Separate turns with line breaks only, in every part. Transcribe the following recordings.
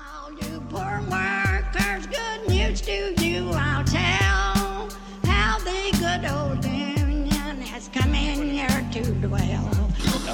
All you poor workers, good news to you I'll tell. How the good old Union has come in here to dwell.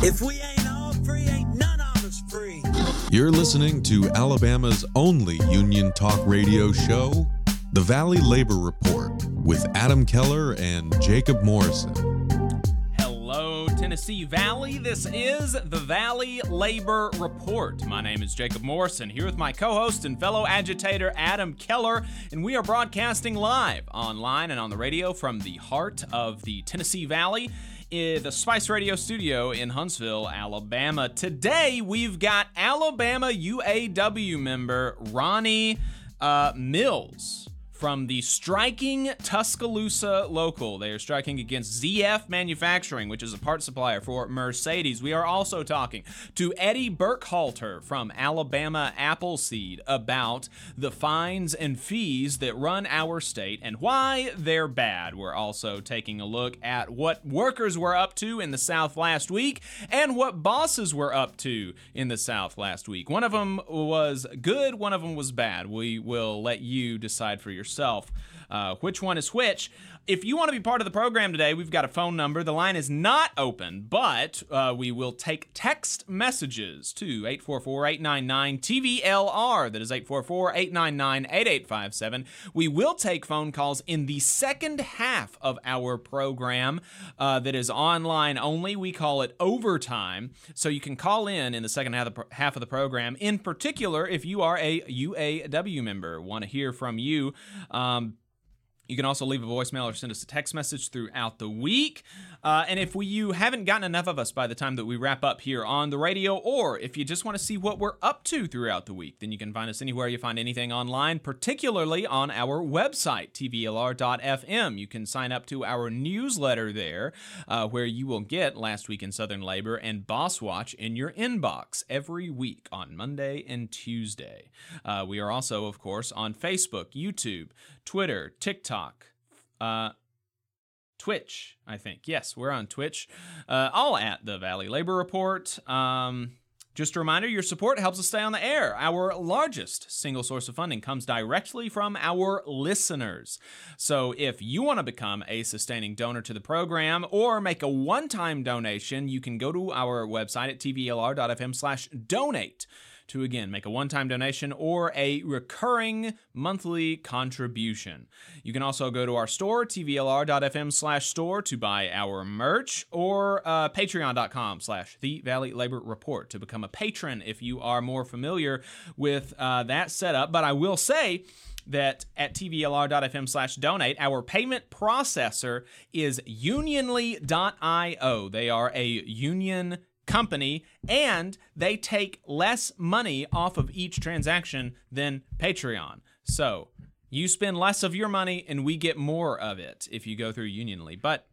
If we ain't all free, ain't none of us free.
You're listening to Alabama's only union talk radio show, The Valley Labor Report, with Adam Keller and Jacob Morrison.
Hello, Tennessee Valley. This is the Valley Labor Report. My name is Jacob Morrison, here with my co host and fellow agitator Adam Keller, and we are broadcasting live online and on the radio from the heart of the Tennessee Valley. The Spice Radio studio in Huntsville, Alabama. Today, we've got Alabama UAW member Ronnie uh, Mills from the striking Tuscaloosa local. They are striking against ZF Manufacturing, which is a part supplier for Mercedes. We are also talking to Eddie Burkhalter from Alabama Appleseed about the fines and fees that run our state and why they're bad. We're also taking a look at what workers were up to in the South last week and what bosses were up to in the South last week. One of them was good, one of them was bad. We will let you decide for yourself uh, which one is which. If you want to be part of the program today, we've got a phone number. The line is not open, but uh, we will take text messages to 844-899-TVLR. That is 844-899-8857. We will take phone calls in the second half of our program uh, that is online only. We call it overtime. So you can call in in the second half of the, program. In particular, if you are a UAW member, want to hear from you. Um, you can also leave a voicemail or send us a text message throughout the week. Uh, and if we, you haven't gotten enough of us by the time that we wrap up here on the radio, or if you just want to see what we're up to throughout the week, then you can find us anywhere you find anything online, particularly on our website, tvlr.fm. You can sign up to our newsletter there, uh, where you will get Last Week in Southern Labor and Boss Watch in your inbox every week on Monday and Tuesday. Uh, we are also, of course, on Facebook, YouTube, Twitter, TikTok. Uh, Twitch, I think. Yes, we're on Twitch. Uh, all at the Valley Labor Report. Um, just a reminder your support helps us stay on the air. Our largest single source of funding comes directly from our listeners. So if you want to become a sustaining donor to the program or make a one time donation, you can go to our website at tvlr.fm slash donate to again make a one time donation or a recurring monthly contribution. You can also go to our store, tvlr.fm slash store, to buy our merch, or uh, patreon.com slash the Valley Labor Report to become a patron if you are more familiar with uh, that setup. But I will say, that at tvlr.fm slash donate, our payment processor is unionly.io. They are a union company and they take less money off of each transaction than Patreon. So you spend less of your money and we get more of it if you go through Unionly. But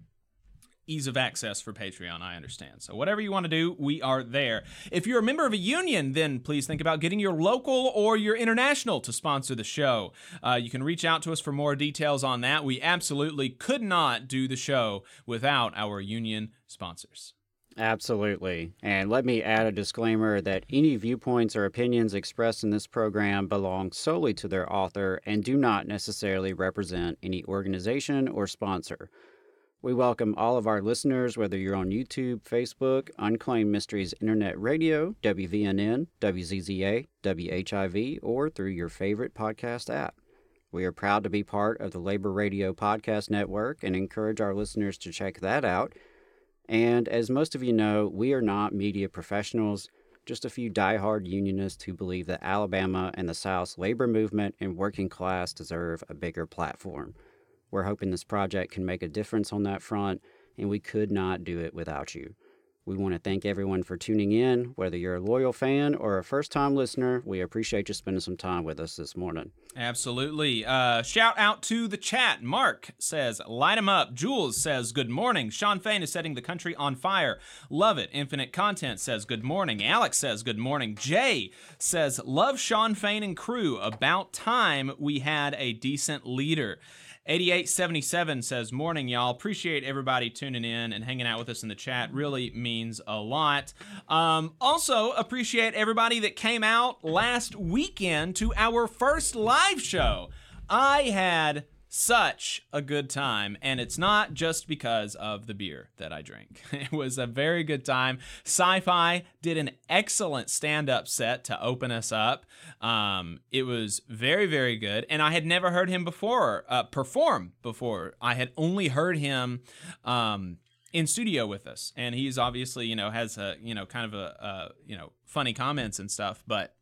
ease of access for Patreon, I understand. So whatever you want to do, we are there. If you're a member of a union, then please think about getting your local or your international to sponsor the show. Uh, you can reach out to us for more details on that. We absolutely could not do the show without our union sponsors.
Absolutely. And let me add a disclaimer that any viewpoints or opinions expressed in this program belong solely to their author and do not necessarily represent any organization or sponsor. We welcome all of our listeners, whether you're on YouTube, Facebook, Unclaimed Mysteries Internet Radio, WVNN, WZZA, WHIV, or through your favorite podcast app. We are proud to be part of the Labor Radio Podcast Network and encourage our listeners to check that out. And as most of you know, we are not media professionals, just a few die-hard unionists who believe that Alabama and the South's labor movement and working class deserve a bigger platform. We're hoping this project can make a difference on that front, and we could not do it without you. We want to thank everyone for tuning in. Whether you're a loyal fan or a first time listener, we appreciate you spending some time with us this morning.
Absolutely. Uh, shout out to the chat. Mark says, light 'em up. Jules says, good morning. Shawn Fain is setting the country on fire. Love it. Infinite Content says, good morning. Alex says, good morning. Jay says, love Shawn Fain and crew. About time we had a decent leader. 8877 says, Morning, y'all. Appreciate everybody tuning in and hanging out with us in the chat. Really means a lot. Um, also, appreciate everybody that came out last weekend to our first live show. I had such a good time, and it's not just because of the beer that I drank. It was a very good time. Sci Fi did an excellent stand up set to open us up. Um, it was very, very good, and I had never heard him before uh, perform before. I had only heard him. Um, in studio with us, and he's obviously, you know, has a, you know, kind of a, uh, you know, funny comments and stuff, but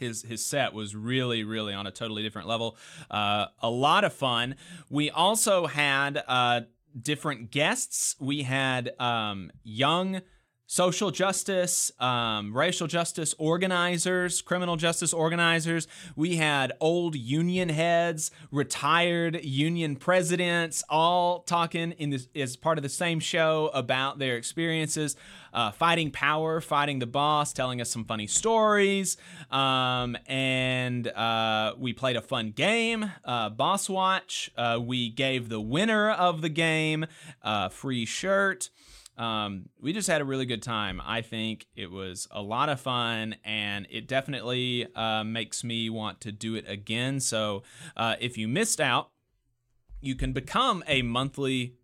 his his set was really really on a totally different level. Uh, a lot of fun. We also had uh, different guests. We had um, young social justice, um, racial justice organizers, criminal justice organizers. We had old union heads, retired union presidents, all talking in this as part of the same show about their experiences. Uh, fighting power, fighting the boss, telling us some funny stories. Um, and uh, we played a fun game, uh, Boss Watch. Uh, we gave the winner of the game a free shirt. Um, we just had a really good time. I think it was a lot of fun, and it definitely uh, makes me want to do it again. So uh, if you missed out, you can become a monthly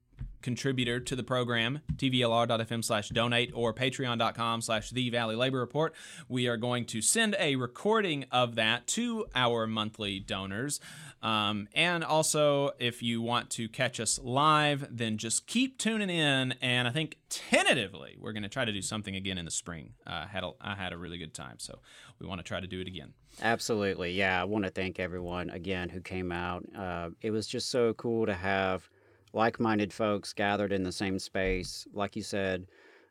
contributor to the program tvlr.fm slash donate or patreon.com slash the valley labor report we are going to send a recording of that to our monthly donors um, and also if you want to catch us live then just keep tuning in and i think tentatively we're going to try to do something again in the spring uh, had a, i had a really good time so we want to try to do it again
Absolutely. Yeah. I want to thank everyone again who came out. Uh, it was just so cool to have like minded folks gathered in the same space. Like you said,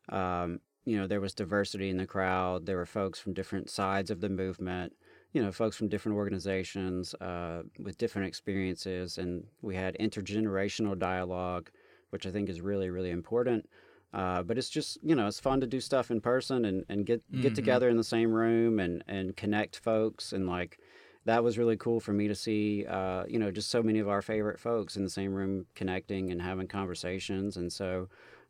um, you know, there was diversity in the crowd. There were folks from different sides of the movement, you know, folks from different organizations uh, with different experiences. And we had intergenerational dialogue, which I think is really, really important. Uh, but it's just you know it's fun to do stuff in person and, and get get
Mhm.
together in the same room and and connect folks and like that was really cool for me to see uh, you know just so many of our favorite folks in the same room connecting and having conversations and so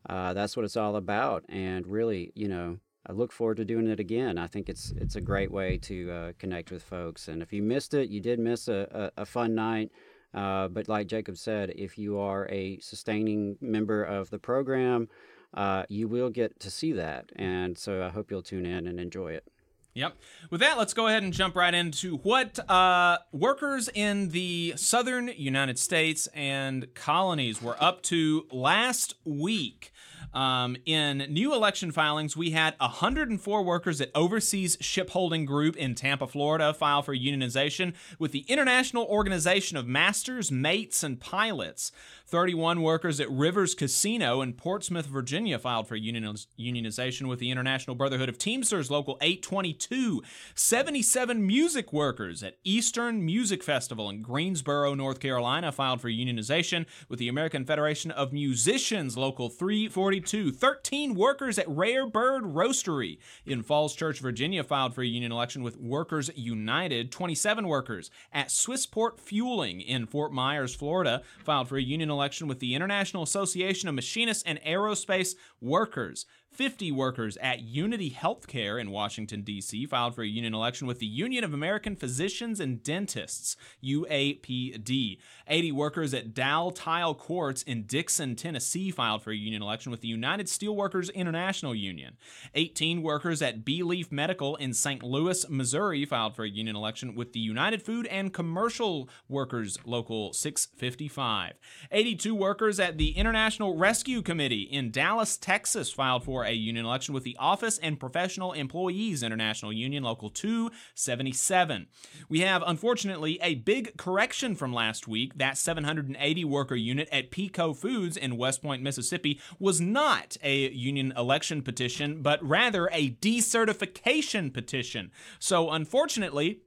uh, that's what it's all about and really you know I look forward to doing it again. I think it's it's a great way to uh, connect with folks. And if you missed it, you did miss a, a, a fun night. Uh, but like Jacob said, if you are a sustaining member of the program, uh, you will get to see that. And so I hope you'll tune in and enjoy it.
Yep. With that, let's go ahead and jump right into what uh, workers in the southern United States and colonies were up to last week. Um, in new election filings, we had 104 workers at Overseas Shipholding Group in Tampa, Florida, file for unionization with the International Organization of Masters, Mates, and Pilots. 31 workers at Rivers Casino in Portsmouth, Virginia, filed for unionization with the International Brotherhood of Teamsters Local 822. 77 music workers at Eastern Music Festival in Greensboro, North Carolina, filed for unionization with the American Federation of Musicians Local 342. 13 workers at Rare Bird Roastery in Falls Church, Virginia, filed for a union election with Workers United. 27 workers at Swissport Fueling in Fort Myers, Florida, filed for a union election with the International Association of Machinists and Aerospace Workers. 50 workers at Unity Healthcare in Washington, D.C., filed for a union election with the Union of American Physicians and Dentists, UAPD. 80 workers at Daltile Quartz in Dickson, Tennessee, filed for a union election with the United Steelworkers International Union. 18 workers at BeLeaf Medical in St. Louis, Missouri, filed for a union election with the United Food and Commercial Workers Local 655. 82 workers at the International Rescue Committee in Dallas, Texas, filed for a union election with the Office and Professional Employees International Union Local 277. We have, unfortunately, a big correction from last week. That 780 worker unit at Peco Foods in West Point, Mississippi, was not a union election petition, but rather a decertification petition. So, unfortunately,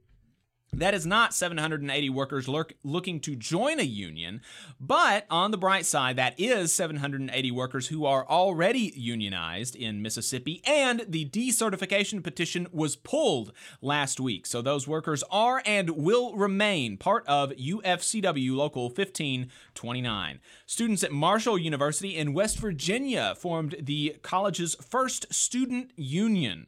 that is not 780 workers lurk, looking to join a union, but on the bright side, that is 780 workers who are already unionized in Mississippi, and the decertification petition was pulled last week. So those workers are and will remain part of UFCW Local 1529. Students at Marshall University in West Virginia formed the college's first student union.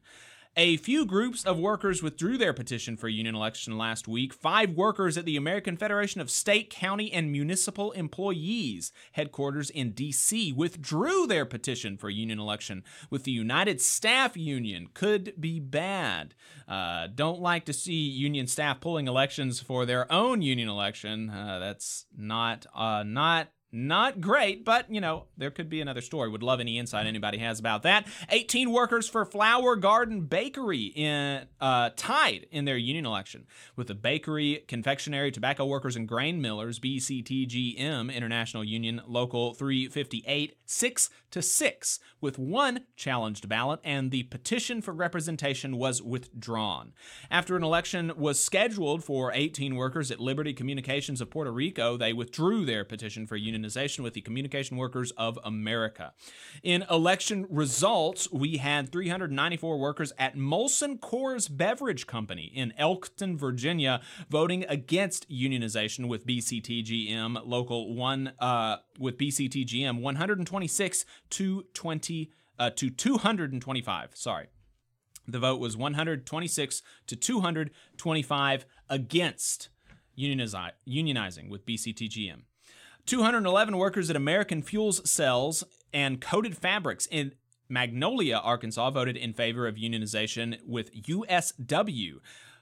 A few groups of workers withdrew their petition for union election last week. Five workers at the American Federation of State, County, and Municipal Employees, headquarters in D.C., withdrew their petition for union election, with the United Staff Union. Could be bad. Uh, don't like to see union staff pulling elections for their own union election. Uh, that's not uh, not not great, but you know, there could be another story. Would love any insight anybody has about that. 18 workers for Flower Garden Bakery in uh, tied in their union election with the Bakery, Confectionery, Tobacco Workers, and Grain Millers (BCTGM) International Union Local 358, six to six, with one challenged ballot, and the petition for representation was withdrawn. After an election was scheduled for 18 workers at Liberty Communications of Puerto Rico, they withdrew their petition for union with the Communication Workers of America. In election results, we had 394 workers at Molson Coors Beverage Company in Elkton, Virginia, voting against unionization with BCTGM Local 1 uh, with BCTGM 126 to 20 uh, to 225. Sorry. The vote was 126 to 225 against unionizing with BCTGM. 211 workers at American Fuels Cells and Coated Fabrics in Magnolia, Arkansas, voted in favor of unionization with USW.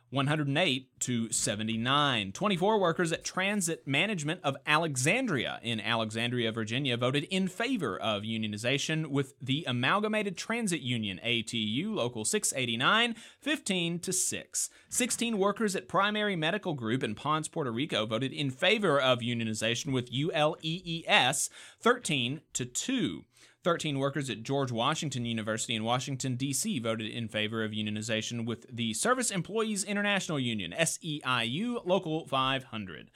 108 to 79. 24 workers at Transit Management of Alexandria in Alexandria, Virginia voted in favor of unionization with the Amalgamated Transit Union ATU Local 689 15 to 6. 16 workers at Primary Medical Group in Ponce, Puerto Rico voted in favor of unionization with ULEES 13 to 2. 13 workers at George Washington University in Washington, D.C. voted in favor of unionization with the Service Employees International Union, SEIU Local 500.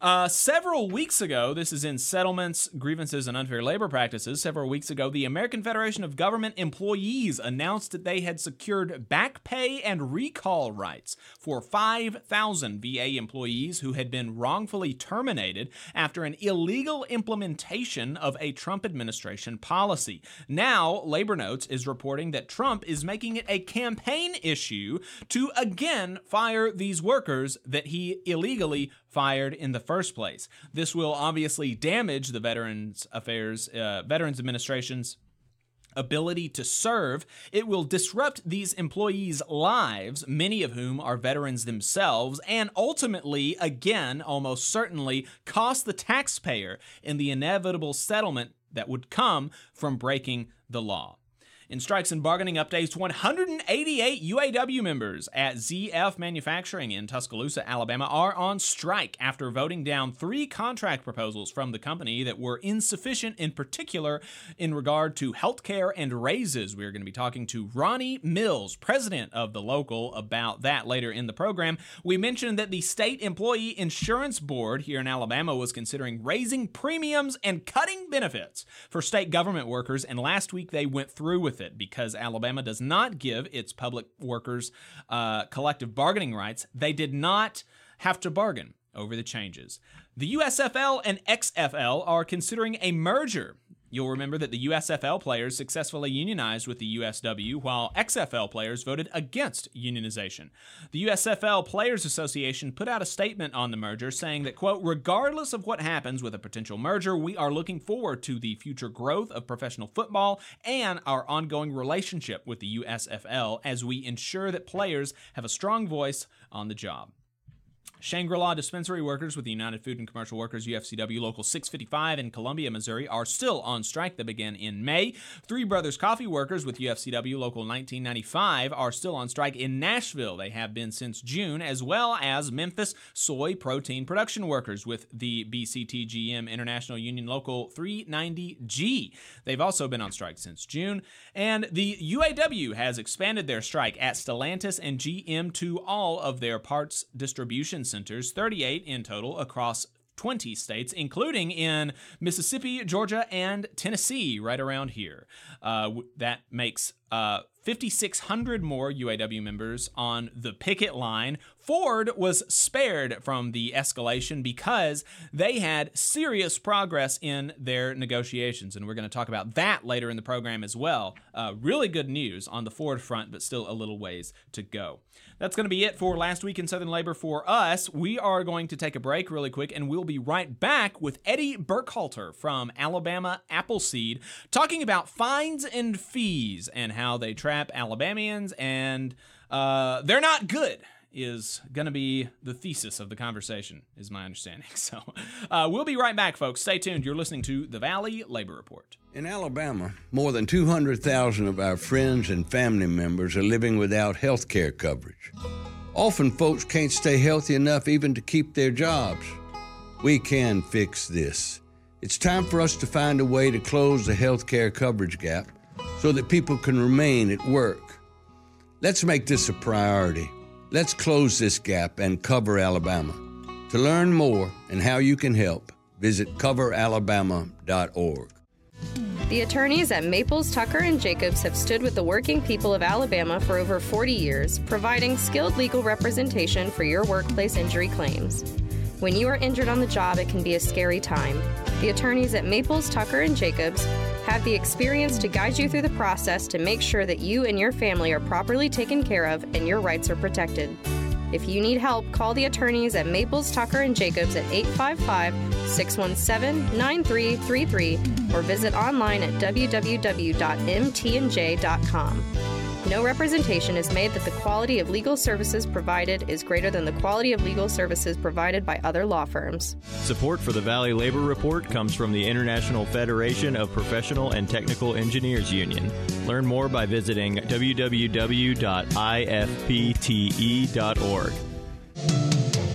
Uh, several weeks ago, this is in Settlements, Grievances, and Unfair Labor Practices. Several weeks ago, the American Federation of Government Employees announced that they had secured back pay and recall rights for 5,000 VA employees who had been wrongfully terminated after an illegal implementation of a Trump administration policy. Now, Labor Notes is reporting that Trump is making it a campaign issue to again fire these workers that he illegally fired in the first place. This will obviously damage the Veterans Affairs, uh, Veterans Administration's ability to serve. It will disrupt these employees' lives, many of whom are veterans themselves, and ultimately, again, almost certainly, cost the taxpayer in the inevitable settlement that would come from breaking the law. In strikes and bargaining updates, 188 UAW members at ZF Manufacturing in Tuscaloosa, Alabama, are on strike after voting down three contract proposals from the company that were insufficient, in particular in regard to health care and raises. We're going to be talking to Ronnie Mills, president of the local, about that later in the program. We mentioned that the State Employee Insurance Board here in Alabama was considering raising premiums and cutting benefits for state government workers, and last week they went through with it because Alabama does not give its public workers uh, collective bargaining rights. They did not have to bargain over the changes. The USFL and XFL are considering a merger. You'll remember that the USFL players successfully unionized with the USW, while XFL players voted against unionization. The USFL Players Association put out a statement on the merger saying that, quote, regardless of what happens with a potential merger, we are looking forward to the future growth of professional football and our ongoing relationship with the USFL as we ensure that players have a strong voice on the job. Shangri La dispensary workers with the United Food and Commercial Workers UFCW Local 655 in Columbia, Missouri are still on strike that began in May. Three Brothers Coffee workers with UFCW Local 1995 are still on strike in Nashville. They have been since June, as well as Memphis soy protein production workers with the BCTGM International Union Local 390G. They've also been on strike since June. And the UAW has expanded their strike at Stellantis and GM to all of their parts distribution centers, 38 in total across 20 states, including in Mississippi, Georgia, and Tennessee, right around here. Uh, that makes uh, 5,600 more UAW members on the picket line. Ford was spared from the escalation because they had serious progress in their negotiations. And we're going to talk about that later in the program as well. Uh, really good news on the Ford front, but still a little ways to go. That's going to be it for last week in Southern Labor for us. We are going to take a break really quick, and we'll be right back with Eddie Burkhalter from Alabama Appleseed talking about fines and fees and how they trap Alabamians, and uh, they're not good is going to be the thesis of the conversation, is my understanding. So uh, we'll be right back, folks. Stay tuned. You're listening to the Valley Labor Report.
In Alabama, more than 200,000 of our friends and family members are living without health care coverage. Often, folks can't stay healthy enough even to keep their jobs. We can fix this. It's time for us to find a way to close the health care coverage gap so that people can remain at work. Let's make this a priority. Let's close this gap and cover Alabama. To learn more and how you can help, visit coveralabama.org.
The attorneys at Maples, Tucker, and Jacobs have stood with the working people of Alabama for over 40 years, providing skilled legal representation for your workplace injury claims. When you are injured on the job, it can be a scary time. The attorneys at Maples, Tucker, and Jacobs have the experience to guide you through the process to make sure that you and your family are properly taken care of and your rights are protected. If you need help, call the attorneys at Maples, Tucker, and Jacobs at 855 617 9333 or visit online at www.mtnj.com. No representation is made that the quality of legal services provided is greater than the quality of legal services provided by other law firms.
Support for the Valley Labor Report comes from the International Federation of Professional and Technical Engineers Union. Learn more by visiting www.ifpte.org.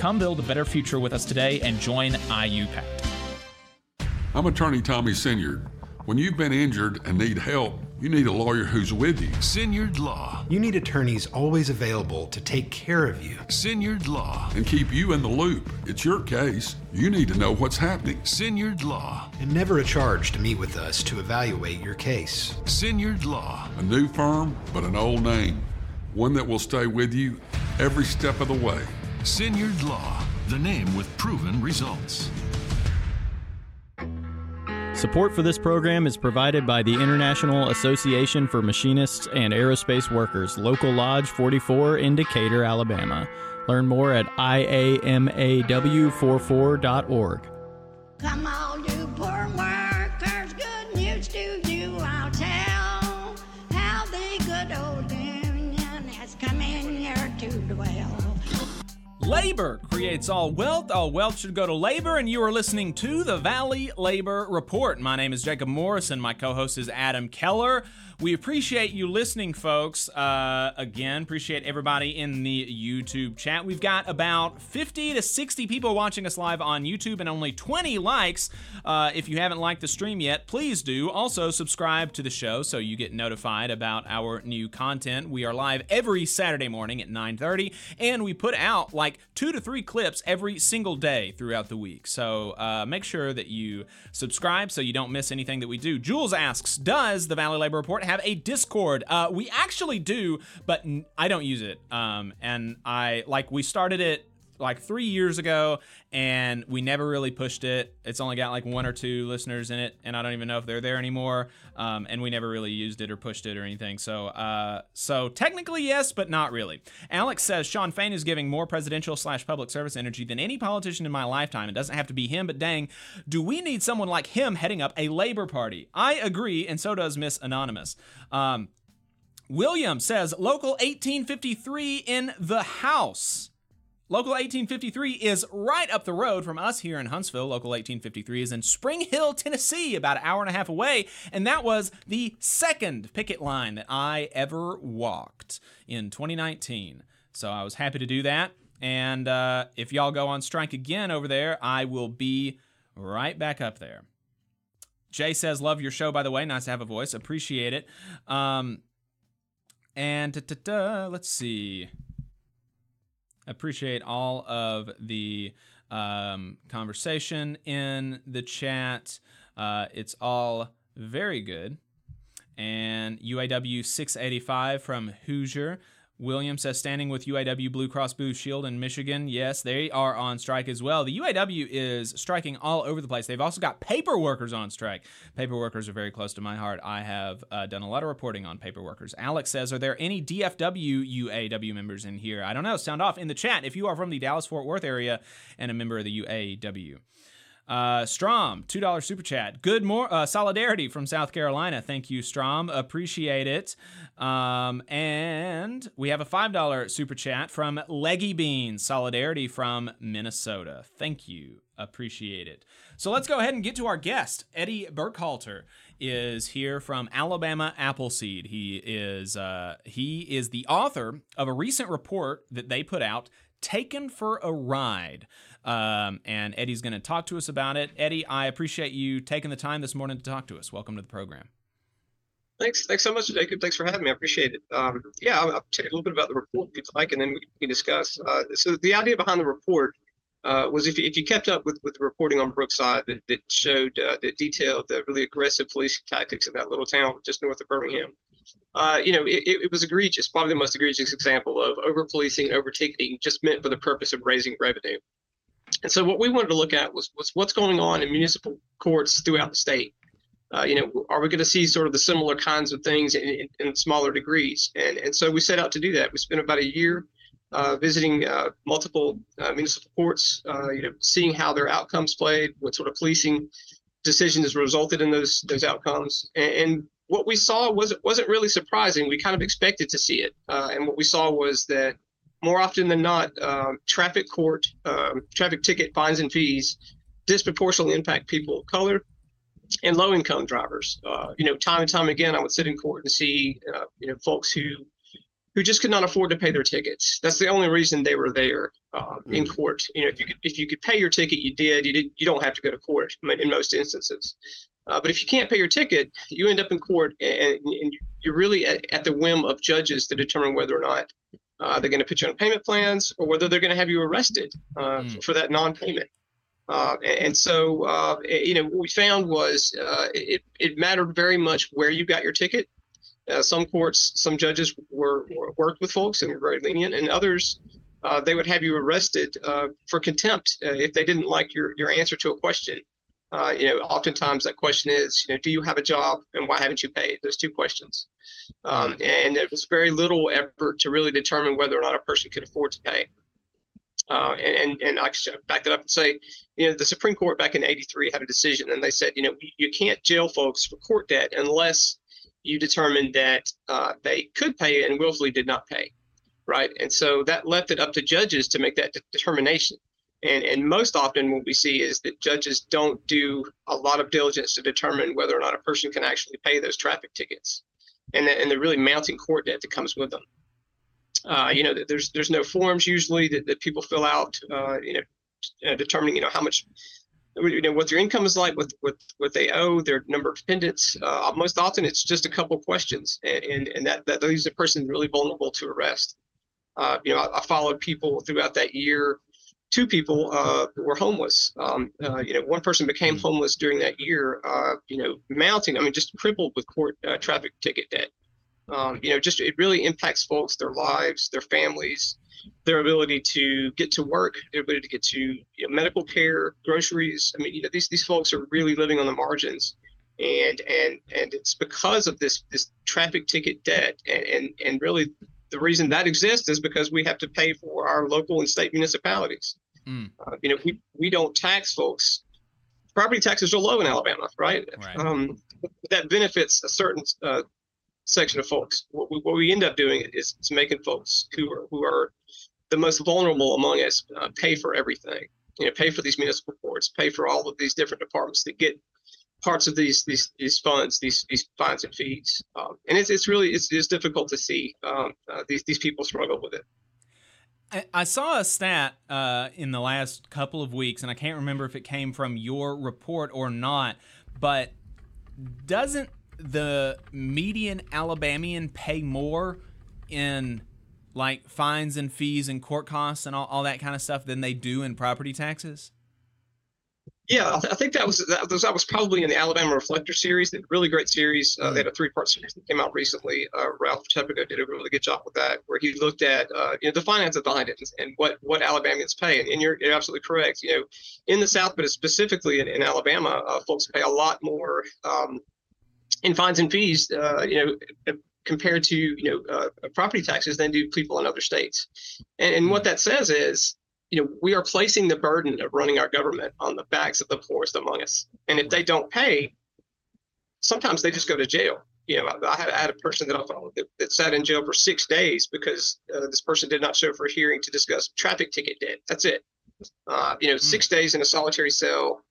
Come build a better future with us today and join IUPAT.
I'm attorney Tommy Sinyard. When you've been injured and need help, you need a lawyer who's with you.
Sinyard Law. You need attorneys always available to take care of you.
Sinyard Law. And keep you in the loop. It's your case. You need to know what's happening.
Sinyard Law. And never a charge to meet with us to evaluate your case.
Sinyard Law. A new firm, but an old name. One that will stay with you every step of the way.
Sinyard Law.
the name with proven results.
Support for this program is provided by the International Association for Machinists and Aerospace Workers, Local Lodge 44 in Decatur, Alabama. Learn more at iamaw44.org.
Come all you poor workers,
Labor creates all wealth. All wealth should go to labor, and you are listening to the Valley Labor Report. My name is Jacob Morrison. My co host is Adam Keller. We appreciate you listening, folks. Uh, again, appreciate everybody in the YouTube chat. We've got about 50 to 60 people watching us live on YouTube and only 20 likes. Uh, if you haven't liked the stream yet, please do. Also, subscribe to the show so you get notified about our new content. We are live every Saturday morning at 9:30, and we put out like two to three clips every single day throughout the week. So uh, make sure that you subscribe so you don't miss anything that we do. Jules asks, "Does the Valley Labor Report have a Discord?" Uh, we actually do, but I don't use it. Um, and I like we started it like three years ago and we never really pushed it. It's only got like one or two listeners in it and i don't even know if they're there anymore um, and we never really used it or pushed it or anything. So uh, so technically yes but not really. Alex says Shawn Fain is giving more presidential slash public service energy than any politician in my lifetime. It doesn't have to be him but dang do we need someone like him heading up a labor party? I agree and so does miss anonymous. Um, william says local 1853 in the house Local 1853 is right up the road from us here in Huntsville. Local 1853 is in Spring Hill, Tennessee, about an hour and a half away. And that was the second picket line that I ever walked in 2019. So I was happy to do that. And uh, if y'all go on strike again over there, I will be right back up there. Jay says, Love your show, by the way. Nice to have a voice. Appreciate it. Um, and let's see appreciate all of the um, conversation in the chat. Uh, it's all very good. And UAW 685 from Hoosier. William says, standing with UAW Blue Cross Blue Shield in Michigan. Yes, they are on strike as well. The UAW is striking all over the place. They've also got paper workers on strike. Paper workers are very close to my heart. I have uh, done a lot of reporting on paper workers. Alex says, Are there any DFW UAW members in here? I don't know. Sound off in the chat if you are from the Dallas Fort Worth area and a member of the UAW. Uh, Strom, two dollar super chat. Good more uh, solidarity from South Carolina. Thank you, Strom. Appreciate it. Um, and we have a five dollar super chat from Leggy Beans. Solidarity from Minnesota. Thank you. Appreciate it. So let's go ahead and get to our guest. Eddie Burkhalter is here from Alabama Appleseed. He is uh, he is the author of a recent report that they put out, "Taken for a Ride." Um, and Eddie's going to talk to us about it. Eddie, I appreciate you taking the time this morning to talk to us. Welcome to the program.
Thanks, thanks so much, Jacob. Thanks for having me. I appreciate it. Um, yeah, I'll, I'll tell you a little bit about the report if you'd like, and then we can discuss. Uh, so the idea behind the report uh, was if you, if you kept up with, with the reporting on Brookside that, that showed uh, that detailed the really aggressive police tactics in that little town just north of Birmingham. Uh, you know, it, it was egregious, probably the most egregious example of over policing, overtaking, just meant for the purpose of raising revenue. And so what we wanted to look at was, was what's going on in municipal courts throughout the state. Uh, you know, are we going to see sort of the similar kinds of things in, in, in, smaller degrees? And and so we set out to do that. We spent about a year uh, visiting uh, multiple uh, municipal courts, uh, you know, seeing how their outcomes played, what sort of policing decisions resulted in those those outcomes, and, and what we saw was wasn't really surprising. We kind of expected to see it, uh, and what we saw was that more often than not, um, traffic court, um, traffic ticket fines and fees disproportionately impact people of color and low income drivers. Uh, you know, time and time again, I would sit in court and see, uh, you know, folks who who just could not afford to pay their tickets. That's the only reason they were there uh, mm. in court. You know, if you could if you could pay your ticket, you did. You did. You don't have to go to court in most instances. Uh, but if you can't pay your ticket, you end up in court, and, and you're really at, at the whim of judges to determine whether or not uh, they're going to put you on payment plans or whether they're going to have you arrested uh, mm. for that non-payment. Uh, and so, uh, you know, what we found was uh, it, it mattered very much where you got your ticket. Uh, some courts, some judges were, were, worked with folks and were very lenient, and others uh, they would have you arrested uh, for contempt uh, if they didn't like your, your answer to a question. Uh, you know, oftentimes that question is, you know, do you have a job and why haven't you paid? Those two questions. Um, and it was very little effort to really determine whether or not a person could afford to pay. Uh, and, and, and I should back that up and say, you know, the Supreme Court back in 83 had a decision and they said, you know, you can't jail folks for court debt unless you determined that uh, they could pay and willfully did not pay. Right. And so that left it up to judges to make that de- determination. And, and most often what we see is that judges don't do a lot of diligence to determine whether or not a person can actually pay those traffic tickets and the, and the really mounting court debt that comes with them. Uh, you know, there's there's no forms usually that, that people fill out, uh, you know, uh, determining, you know, how much, you know, what their income is like, what, what, what they owe, their number of dependents. Uh, most often it's just a couple questions and, and, and that, that leaves a person really vulnerable to arrest. Uh, you know, I, I followed people throughout that year two people uh, were homeless. Um, uh, you know, one person became homeless during that year. Uh, you know, mounting. I mean, just crippled with court uh, traffic ticket debt. Um, you know, just it really impacts folks, their lives, their families, their ability to get to work, their ability to get to you know, medical care, groceries. I mean, you know, these these folks are really living on the margins. And and and it's because of this this traffic ticket debt and and, and really the reason that exists is because we have to pay for our local and state municipalities.
Mm.
Uh, you know, we, we don't tax folks. Property taxes are low in Alabama, right?
Right.
Um, that benefits a certain uh, section of folks. What we, what we end up doing is, is making folks who are who are the most vulnerable among us uh, pay for everything. You know, pay for these municipal boards, pay for all of these different departments that get parts of these these these funds, these these fines and fees, um, and it's it's really it's, it's difficult to see um, uh, these these people struggle with it.
I, I saw a stat uh, in the last couple of weeks, and I can't remember if it came from your report or not, but doesn't the median Alabamian pay more in like fines and fees and court costs and all, all that kind of stuff than they do in property taxes?
Yeah, I, th- I think that was that was that was probably in the Alabama Reflector series, the really great series. Uh, they had a three-part series that came out recently. Uh, Ralph Chapoco did a really good job with that, where he looked at uh, you know the finances behind it and, and what what Alabamians pay. And, and you're, you're absolutely correct. You know, in the South, but specifically in, in Alabama, uh, folks pay a lot more um, in fines and fees. Uh, you know, compared to you know uh, property taxes than do people in other states. And, and what that says is you know, we are placing the burden of running our government on the backs of the poorest among us. And if they don't pay, sometimes they just go to jail. You know, I, I, had, a person that I followed that, that, sat in jail for six days because uh, this person did not show for a hearing to discuss traffic ticket debt. That's it. Uh, you know, mm. six days in a solitary cell,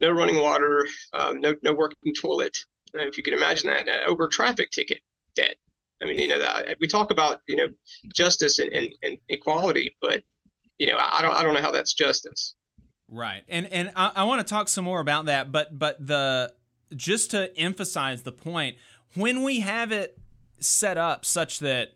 no running water, um, no no working toilet. Uh, if you can imagine that uh, over traffic ticket debt. I mean, you know, that, we talk about you know justice and, and, and equality, but you know, I don't I don't know how that's justice.
Right, and and I, I want to talk some more about that, but but the just to emphasize the point, when we have it set up such that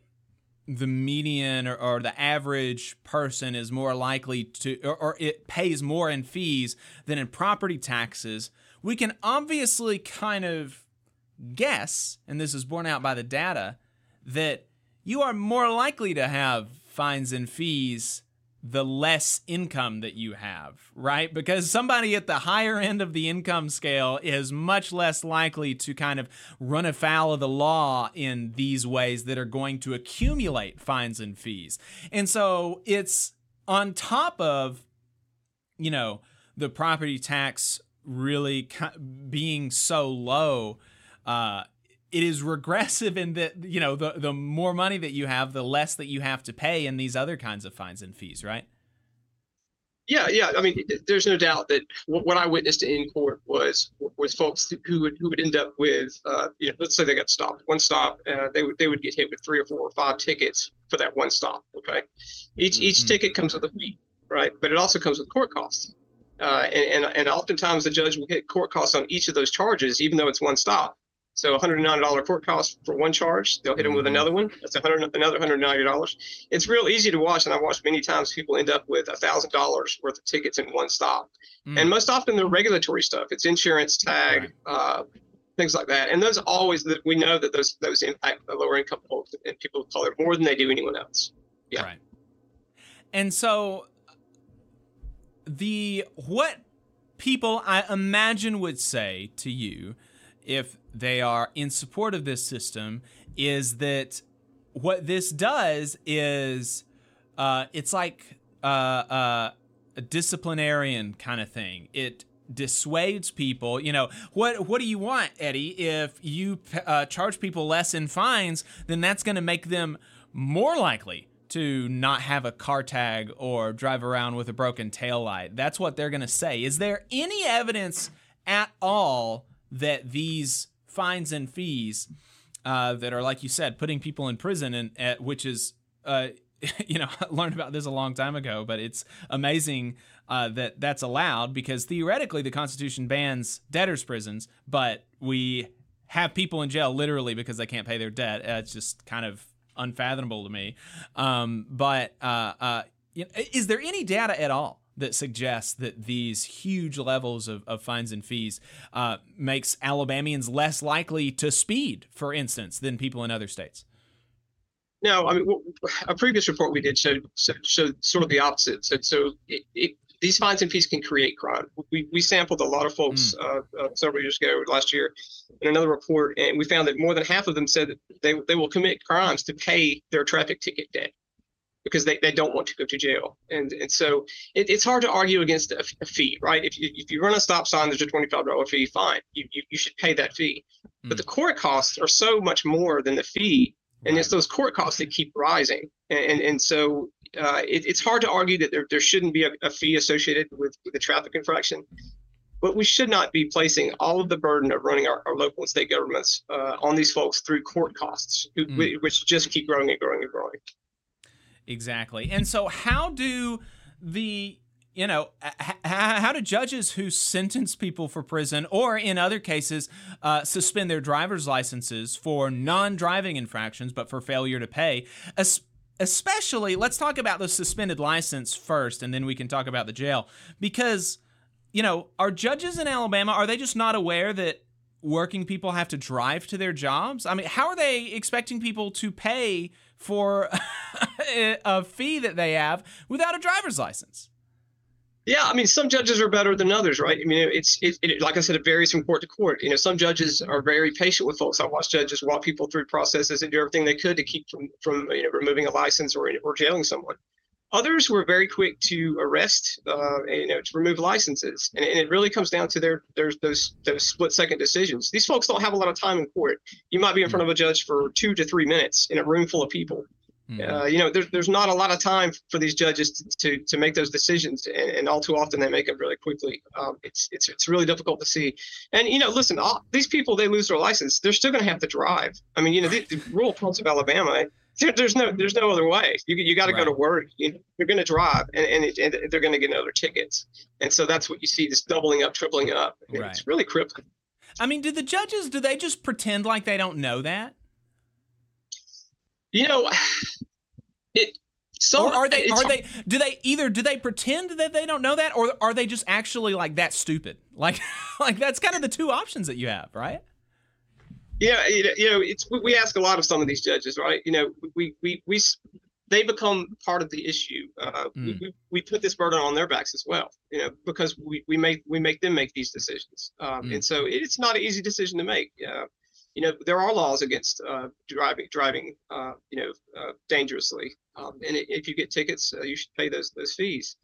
the median or, or, the average person is more likely to or, or, it pays more in fees than in property taxes we can obviously kind of guess and this is borne out by the data that you are more likely to have fines and fees the less income that you have, right? Because somebody at the higher end of the income scale is much less likely to kind of run afoul of the law in these ways that are going to accumulate fines and fees. And so it's on top of, you know, the property tax really being so low. Uh, it is regressive in that you know the the more money that you have, the less that you have to pay in these other kinds of fines and fees, right?
Yeah, yeah. I mean, there's no doubt that what I witnessed in court was was folks who would who would end up with, uh, you know, let's say they got stopped, one stop, uh, they would they would get hit with three or four or five tickets for that one stop. Okay, each mm-hmm. each ticket comes with a fee, right? But it also comes with court costs, uh, and, and and oftentimes the judge will hit court costs on each of those charges, even though it's one stop. So $109 court cost for one charge. They'll hit them with another one. That's 100, another $190. It's real easy to watch, and I've watched many times people end up with $1,000 worth of tickets in one stop. Mm. And most often they're regulatory stuff. It's insurance, tag, right. uh, things like that. And those always that we know that those those impact the lower income folks and people of color more than they do anyone else. Yeah.
Right. And so the what people I imagine would say to you if they are in support of this system is that what this does is uh, it's like uh, uh, a disciplinarian kind of thing. It dissuades people. You know, what what do you want, Eddie? If you uh, charge people less in fines, then that's going to make them more likely to not have a car tag or drive around with a broken tail light. That's what they're going to say. Is there any evidence at all that these fines and fees uh, that are, like you said, putting people in prison, and at, which is, uh, you know, learned about this a long time ago, but it's amazing uh, that that's allowed because theoretically the Constitution bans debtors' prisons, but we have people in jail literally because they can't pay their debt. Uh, it's just kind of unfathomable to me. Um, but uh, uh, is there any data at all that suggests that these huge levels of, of fines and fees uh, makes Alabamians less likely to speed, for instance, than people in other states?
No, I mean, a previous report we did showed showed sort of the opposite. So, so it, it, these fines and fees can create crime. We, we sampled a lot of folks mm. uh, uh, several years ago, last year, in another report, and we found that more than half of them said that they, they will commit crimes to pay their traffic ticket debt because they, they don't want to go to jail. And and so it, it's hard to argue against a, a, fee, right? If you, if you run a stop sign, there's a $25 fee, fine. You, you, you should pay that fee. Mm. But the court costs are so much more than the fee. And right. it's those court costs that keep rising. And, and, and so uh, it, it's hard to argue that there, there shouldn't be a, a fee associated with, with a traffic infraction. But we should not be placing all of the burden of running our, our local and state governments uh, on these folks through court costs, mm. which just keep growing and growing and growing.
Exactly. And so, how do the you know, how do judges who sentence people for prison or in other cases uh, suspend their driver's licenses for non driving infractions but for failure to pay? Especially, let's talk about the suspended license first and then we can talk about the jail. Because, you know, are judges in Alabama, are they just not aware that working people have to drive to their jobs? I mean, how are they expecting people to pay for a fee that they have without a driver's license?
Yeah, I mean, some judges are better than others, right? I mean, it's it, it, like I said, it varies from court to court. You know, some judges are very patient with folks. I watch judges walk people through processes and do everything they could to keep from from you know removing a license or or jailing someone. Others were very quick to arrest, uh, and, you know, to remove licenses, and, and, it really comes down to their there's those those split second decisions. These folks don't have a lot of time in court. You might be in front of a judge for two to three minutes in a room full of people. Mm-hmm. Uh, you know, there's there's not a lot of time for these judges to to, to make those decisions, and, and, all too often they make them really quickly. Um, it's it's it's really difficult to see. And you know, listen, all, these people they lose their license, they're still going to have to drive. I mean, you know, the, the rural parts of Alabama, there's no there's no other way. You you got to right. go to work. You know, you're going to drive, and and, it, and they're going to get another tickets. And so that's what you see this doubling up, tripling up. Right. It's really crippling.
I mean, do the judges do they just pretend like they don't know that?
You know, it. So
or are they? Are they? Do they either? Do they pretend that they don't know that, or are they just actually like that stupid? Like, like that's kind of the two options that you have, right?
Yeah, you know, it's we ask a lot of some of these judges, right? You know, we we we they become part of the issue. Uh, mm. we, we put this burden on their backs as well, you know, because we, we make we make them make these decisions, um, mm. and so it's not an easy decision to make. Uh, you know, there are laws against uh, driving driving, uh, you know, uh, dangerously, um, and if you get tickets, uh, you should pay those those fees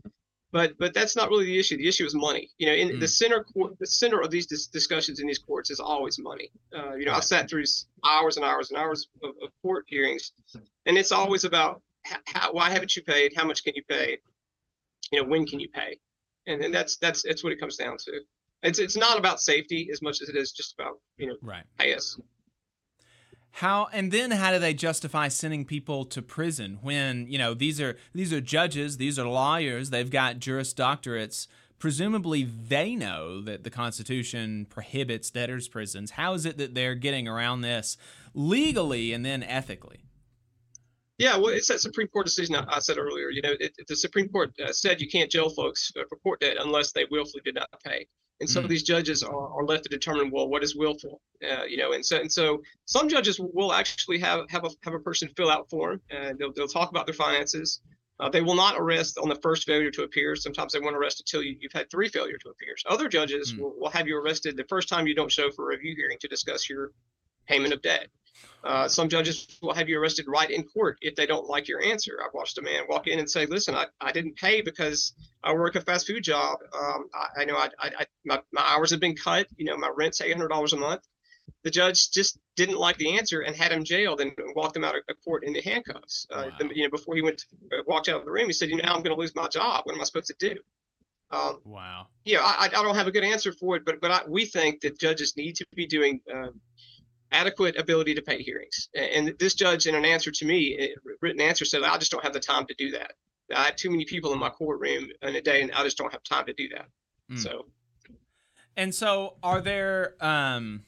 but but that's not really the issue. The issue is money. You know, in mm. the center court, the center of these dis- discussions in these courts is always money. Uh, you know, I sat through hours and hours and hours of, of court hearings, and it's always about how, why haven't you paid? How much can you pay? You know, when can you pay? And then that's that's that's what it comes down to. It's it's not about safety as much as it is just about you know
right.
us.
How and then how do they justify sending people to prison when you know these are these are judges, these are lawyers, they've got juris doctorates. Presumably, they know that the Constitution prohibits debtors' prisons. How is it that they're getting around this legally and then ethically?
Yeah, well, it's that Supreme Court decision I said earlier. You know, it, the Supreme Court uh, said you can't jail folks for court debt unless they willfully did not pay and some mm. of these judges are, are, left to determine well what is willful uh, you know and so and so some judges will actually have have a have a person fill out form and they'll, they'll talk about their finances Uh, they will not arrest on the first failure to appear. Sometimes they won't arrest until you, have had three failure to appear. Other judges mm. will, will, have you arrested the first time you don't show for a review hearing to discuss your payment of debt. Uh, some judges will have you arrested right in court if they don't like your answer. I've watched a man walk in and say, "Listen, I, I didn't pay because I work a fast food job. Um, I, I, know I, I, my, my hours have been cut. You know, my rent's eight hundred dollars a month. The judge just didn't like the answer and had him jailed and walked him out of court into handcuffs. Uh, wow. the, you know, before he went to, uh, walked out of the room, he said, "You know, I'm going to lose my job. What am I supposed to do?"
Um, wow.
Yeah, I, I don't have a good answer for it, but but I, we think that judges need to be doing uh, adequate ability to pay hearings. And this judge, in an answer to me, written answer, said, I just don't have the time to do that. I have too many people in my courtroom in a day, and I just don't have time to do that. Mm. So,
and so, are there um,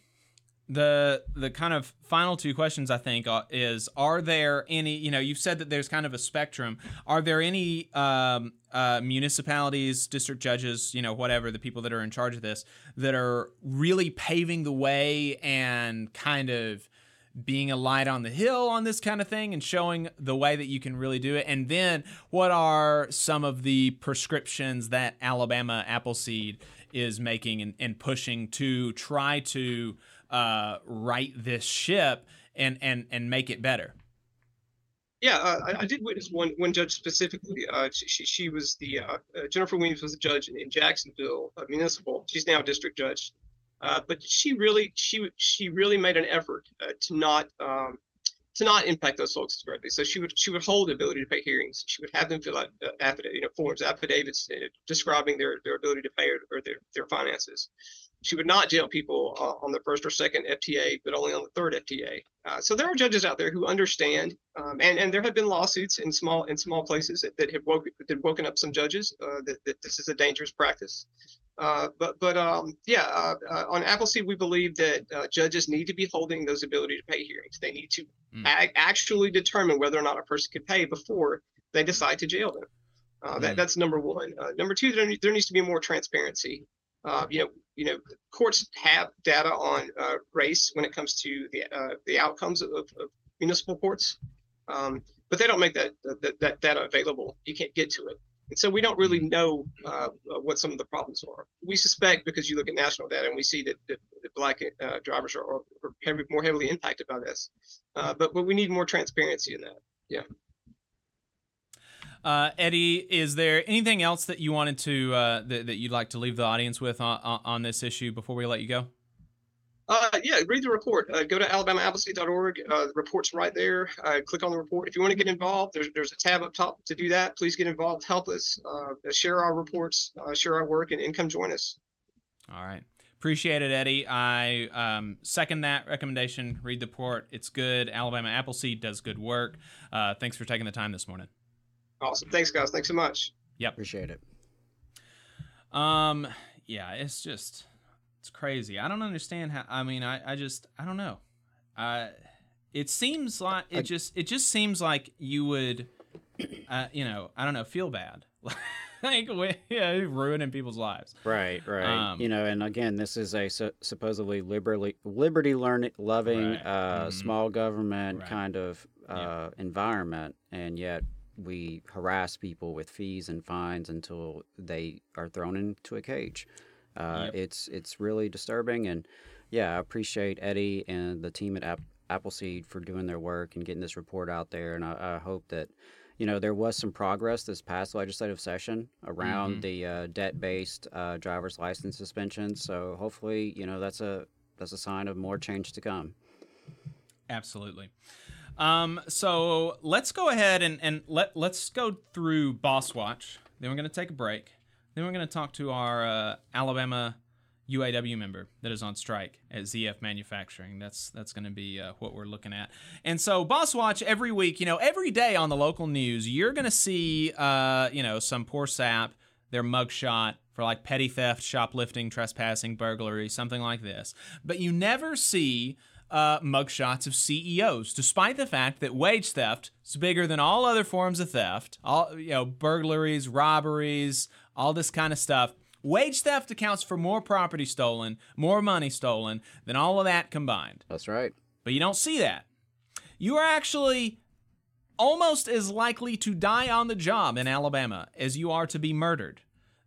the the kind of final two questions I think is are there any you know you've said that there's kind of a spectrum. Are there any um, uh, municipalities district judges you know whatever the people that are in charge of this that are really paving the way and kind of being a light on the hill on this kind of thing and showing the way that you can really do it? And then what are some of the prescriptions that Alabama Appleseed is making and, and pushing to try to uh, right this ship and and and make it better.
Yeah, uh, I, I, did witness one one judge specifically. Uh, she, she was the uh, uh, Jennifer Williams was a judge in, in Jacksonville uh, Municipal. She's now district judge, but she really she she really made an effort to not um, to not impact those folks directly. So she would she would hold the ability to pay hearings. She would have them fill out affidavit, you know, forms, affidavits describing their their ability to pay or, or their their finances she would not jail people uh, on the first or second FTA, but only on the third FTA. Uh, so there are judges out there who understand, um, and and there have been lawsuits in small in small places that, that have woke, that woken up some judges uh, that, that this is a dangerous practice. Uh, but but um, yeah, uh, uh, on Appleseed, we believe that judges need to be holding those ability to pay hearings. They need to mm. ag- actually determine whether or not a person can pay before they decide to jail them. Uh, that, mm. that's number one. Uh, number two, there, there needs to be more transparency. Uh, you know, you know, courts have data on uh, race when it comes to the uh, the outcomes of, of municipal courts, um, but they don't make that, that, that data available. You can't get to it, and so we don't really mm-hmm. know uh, what some of the problems are. We suspect because you look at national data and we see that, that, that black uh, drivers are, are heavy, more heavily impacted by this, uh, but but we need more transparency in that. Yeah.
Uh, Eddie, is there anything else that you wanted to uh, that, that you'd like to leave the audience with on, on this issue before we let you go?
Uh, yeah, read the report. Uh, go to alabamaappleseed.org. Uh, the report's right there. Uh, click on the report. If you want to get involved, there's there's a tab up top to do that. Please get involved. Help us. Uh, share our reports. Uh, share our work, and, and come join us.
All right. Appreciate it, Eddie. I um, second that recommendation. Read the report. It's good. Alabama Appleseed does good work. Uh, thanks for taking the time this morning.
Awesome. Thanks, guys. Thanks so much.
Yep.
Appreciate it.
Um, yeah, it's just it's crazy. I don't understand how. I mean, I I just I don't know. Uh, it seems like it I, just it just seems like you would, uh, you know, I don't know, feel bad. like yeah, ruining people's lives.
Right, right. Um, you know, and again, this is a su- supposedly liberty liberty learning loving right. uh, mm-hmm. small government right. kind of uh, environment, and yet we harass people with fees and fines until they are thrown into a cage. Uh, yep. It's it's really disturbing, and yeah, I appreciate Eddie and the team at App- Appleseed for doing their work and getting this report out there. And I, I, hope that you know there was some progress this past legislative session around mm-hmm. the uh, debt-based uh, driver's license suspension. So hopefully, you know that's a that's a sign of more change to come.
Absolutely. Um, so let's go ahead and, and let let's go through Boss Watch. Then we're going to take a break. Then we're going to talk to our uh, Alabama UAW member that is on strike at ZF Manufacturing. That's that's going to be uh, what we're looking at. And so, Boss Watch every week, you know, every day on the local news, you're going to see, uh, you know, some poor sap, their mugshot for like petty theft, shoplifting, trespassing, burglary, something like this. But you never see uh, mugshots of CEOs, despite the fact that wage theft is bigger than all other forms of theft, all you know, burglaries, robberies, all this kind of stuff. Wage theft accounts for more property stolen, more money stolen than all of that combined.
That's right.
But you don't see that. You are actually almost as likely to die on the job in Alabama as you are to be murdered.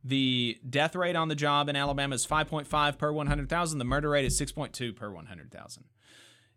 The death rate on the job in Alabama is 5.5 per 100,000. The murder rate is 6.2 per 100,000.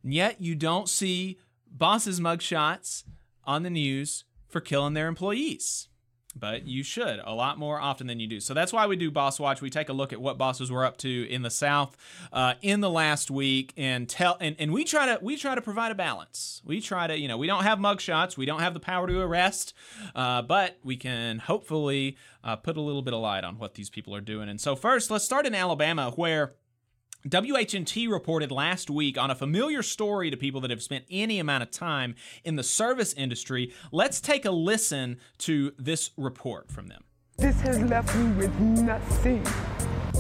And yet you don't see bosses' mugshots on the news for killing their employees. But you should a lot more often than you do. So that's why we do Boss Watch. We take a look at what bosses were up to in the South uh, in the last week, and tell and, and we try to we try to provide a balance. We try to you know we don't have mugshots, we don't have the power to arrest, uh, but we can hopefully uh, put a little bit of light on what these people are doing. And so first, let's start in Alabama, where WHNT reported last week on a familiar story to people that have spent any amount of time in the service industry. Let's take a listen to this report from them.
This has left me with nothing.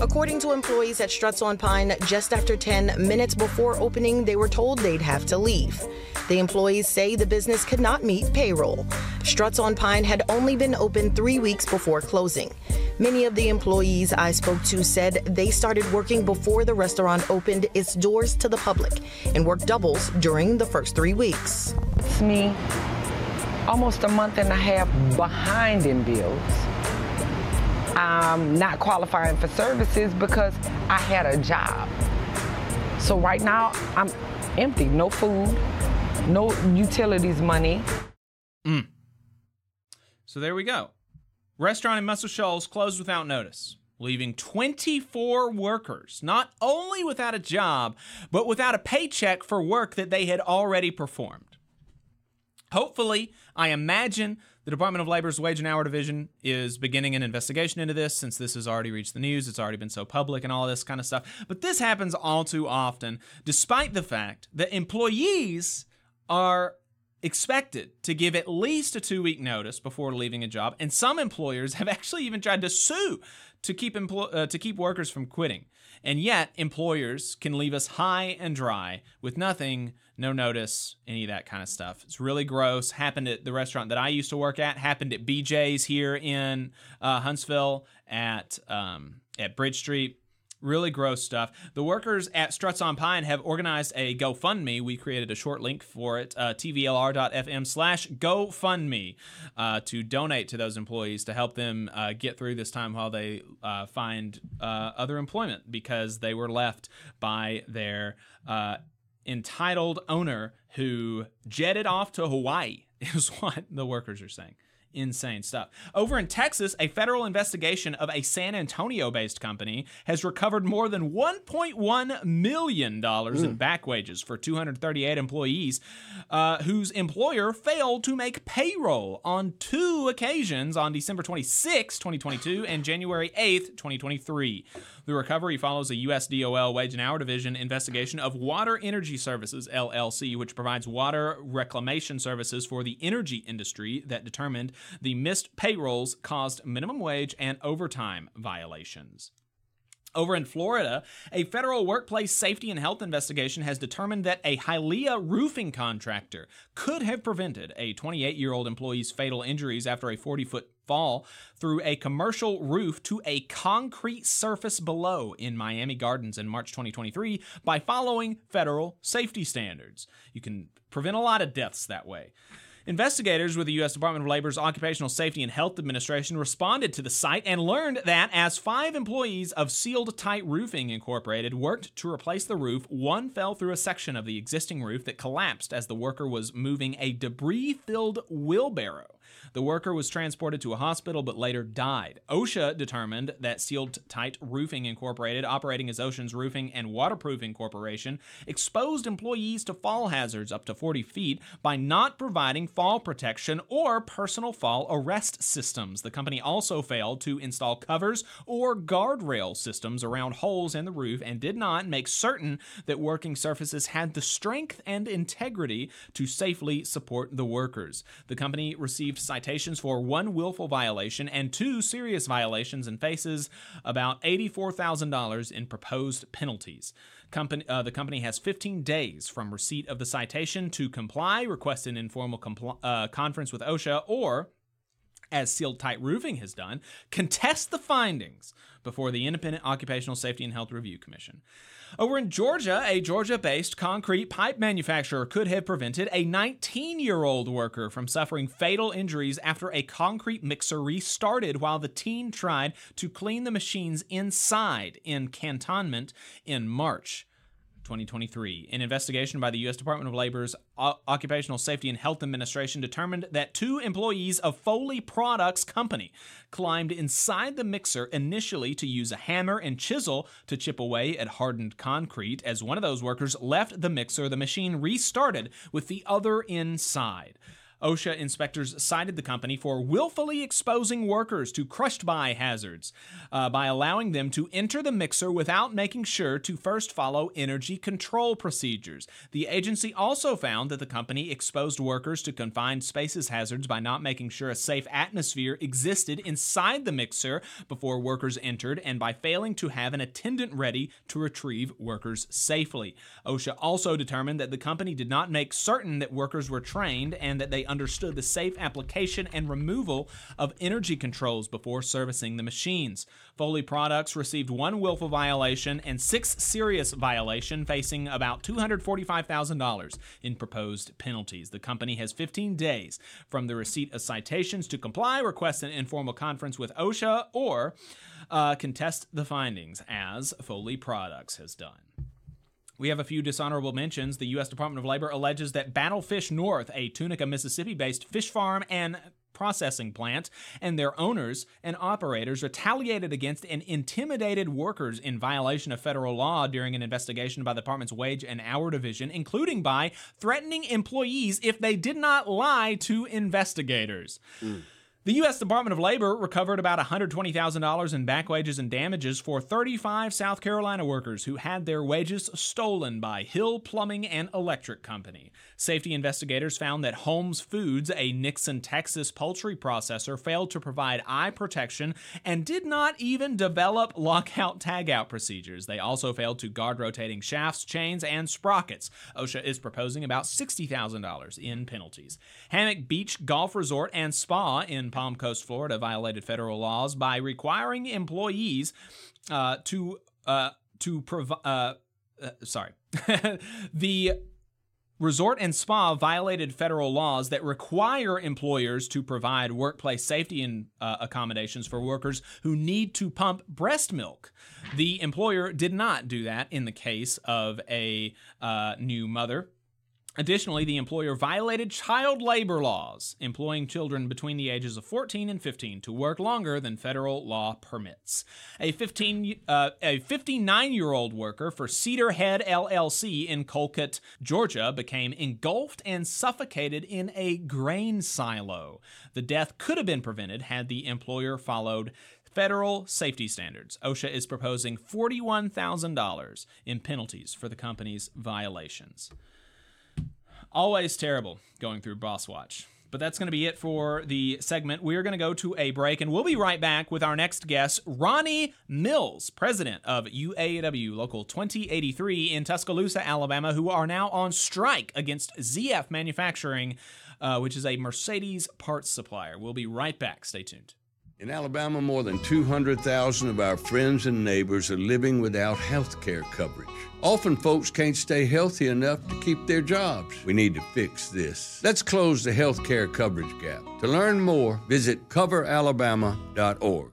According to employees at Struts on Pine, just after 10 minutes before opening, they were told they'd have to leave. The employees say the business could not meet payroll. Struts on Pine had only been open three weeks before closing. Many of the employees I spoke to said they started working before the restaurant opened its doors to the public and worked doubles during the first three weeks.
It's me almost a month and a half behind in bills. I'm not qualifying for services because I had a job. So right now I'm empty, no food, no utilities money.
Mm. So there we go. Restaurant in Muscle Shoals closed without notice, leaving 24 workers not only without a job, but without a paycheck for work that they had already performed. Hopefully, I imagine the Department of Labor's Wage and Hour Division is beginning an investigation into this since this has already reached the news. It's already been so public and all this kind of stuff. But this happens all too often, despite the fact that employees are expected to give at least a two week notice before leaving a job. And some employers have actually even tried to sue to keep, empl- uh, to keep workers from quitting. And yet, employers can leave us high and dry with nothing, no notice, any of that kind of stuff. It's really gross. Happened at the restaurant that I used to work at. Happened at BJ's here in uh, Huntsville at um, at Bridge Street. Really gross stuff. The workers at Struts on Pine have organized a GoFundMe. We created a short link for it, uh, tvlr.fm slash GoFundMe, uh, to donate to those employees to help them uh, get through this time while they uh, find uh, other employment because they were left by their uh, entitled owner who jetted off to Hawaii, is what the workers are saying insane stuff. Over in Texas, a federal investigation of a San Antonio based company has recovered more than $1.1 million mm. in back wages for 238 employees uh, whose employer failed to make payroll on two occasions on December 26, 2022 and January 8, 2023. The recovery follows a USDOL Wage and Hour Division investigation of Water Energy Services, LLC, which provides water reclamation services for the energy industry that determined the missed payrolls caused minimum wage and overtime violations. Over in Florida, a federal workplace safety and health investigation has determined that a Hialeah roofing contractor could have prevented a 28 year old employee's fatal injuries after a 40 foot fall through a commercial roof to a concrete surface below in Miami Gardens in March 2023 by following federal safety standards. You can prevent a lot of deaths that way. Investigators with the U.S. Department of Labor's Occupational Safety and Health Administration responded to the site and learned that as five employees of Sealed Tight Roofing Incorporated worked to replace the roof, one fell through a section of the existing roof that collapsed as the worker was moving a debris filled wheelbarrow. The worker was transported to a hospital but later died. OSHA determined that Sealed Tight Roofing Incorporated, operating as Oceans Roofing and Waterproofing Corporation, exposed employees to fall hazards up to 40 feet by not providing fall protection or personal fall arrest systems. The company also failed to install covers or guardrail systems around holes in the roof and did not make certain that working surfaces had the strength and integrity to safely support the workers. The company received citations for one willful violation and two serious violations and faces about $84,000 in proposed penalties. Company, uh, the company has 15 days from receipt of the citation to comply, request an informal compl- uh, conference with OSHA, or as Sealed Tight Roofing has done, contest the findings before the Independent Occupational Safety and Health Review Commission. Over in Georgia, a Georgia based concrete pipe manufacturer could have prevented a 19 year old worker from suffering fatal injuries after a concrete mixer restarted while the teen tried to clean the machines inside in Cantonment in March. 2023. An investigation by the U.S. Department of Labor's O- Occupational Safety and Health Administration determined that two employees of Foley Products Company climbed inside the mixer initially to use a hammer and chisel to chip away at hardened concrete. As one of those workers left the mixer, the machine restarted with the other inside. OSHA inspectors cited the company for willfully exposing workers to crushed by hazards uh, by allowing them to enter the mixer without making sure to first follow energy control procedures. The agency also found that the company exposed workers to confined spaces hazards by not making sure a safe atmosphere existed inside the mixer before workers entered and by failing to have an attendant ready to retrieve workers safely. OSHA also determined that the company did not make certain that workers were trained and that they understood the safe application and removal of energy controls before servicing the machines. Foley Products received one willful violation and six serious violation, facing about $245,000 in proposed penalties. The company has 15 days from the receipt of citations to comply, request an informal conference with OSHA, or uh, contest the findings, as Foley Products has done. We have a few dishonorable mentions. The U.S. Department of Labor alleges that Battlefish North, a Tunica, Mississippi based fish farm and processing plant, and their owners and operators retaliated against and intimidated workers in violation of federal law during an investigation by the department's Wage and Hour Division, including by threatening employees if they did not lie to investigators. Hmm. The U.S. Department of Labor recovered about $120,000 in back wages and damages for 35 South Carolina workers who had their wages stolen by Hill Plumbing and Electric Company. Safety investigators found that Holmes Foods, a Nixon, Texas poultry processor, failed to provide eye protection and did not even develop lockout tagout procedures. They also failed to guard rotating shafts, chains, and sprockets. OSHA is proposing about $60,000 in penalties. Hammock Beach Golf Resort and Spa in Palm Coast, Florida, violated federal laws by requiring employees uh, to uh, to provide. Uh, uh, sorry, the Resort and Spa violated federal laws that require employers to provide workplace safety and uh, accommodations for workers who need to pump breast milk. The employer did not do that in the case of a uh, new mother Additionally, the employer violated child labor laws, employing children between the ages of 14 and 15 to work longer than federal law permits. A 15 uh, a 59-year-old worker for Cedar Head LLC in Colquitt, Georgia, became engulfed and suffocated in a grain silo. The death could have been prevented had the employer followed federal safety standards. OSHA is proposing $41,000 in penalties for the company's violations. Always terrible going through Boss Watch. But that's going to be it for the segment. We're going to go to a break, and we'll be right back with our next guest, Ronnie Mills, president of UAW Local 2083 in Tuscaloosa, Alabama, who are now on strike against ZF Manufacturing, uh, which is a Mercedes parts supplier. We'll be right back. Stay tuned.
In Alabama, more than 200,000 of our friends and neighbors are living without health care coverage. Often, folks can't stay healthy enough to keep their jobs. We need to fix this. Let's close the health care coverage gap. To learn more, visit coveralabama.org.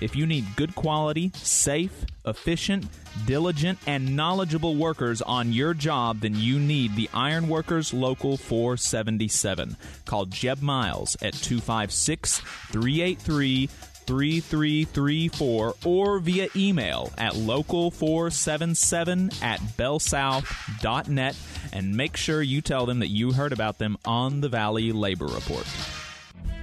If you need good quality, safe, efficient, diligent, and knowledgeable workers on your job, then you need the Ironworkers Local 477. Call Jeb Miles at 256 383 3334 or via email at local477 at bellsouth.net and make sure you tell them that you heard about them on the Valley Labor Report.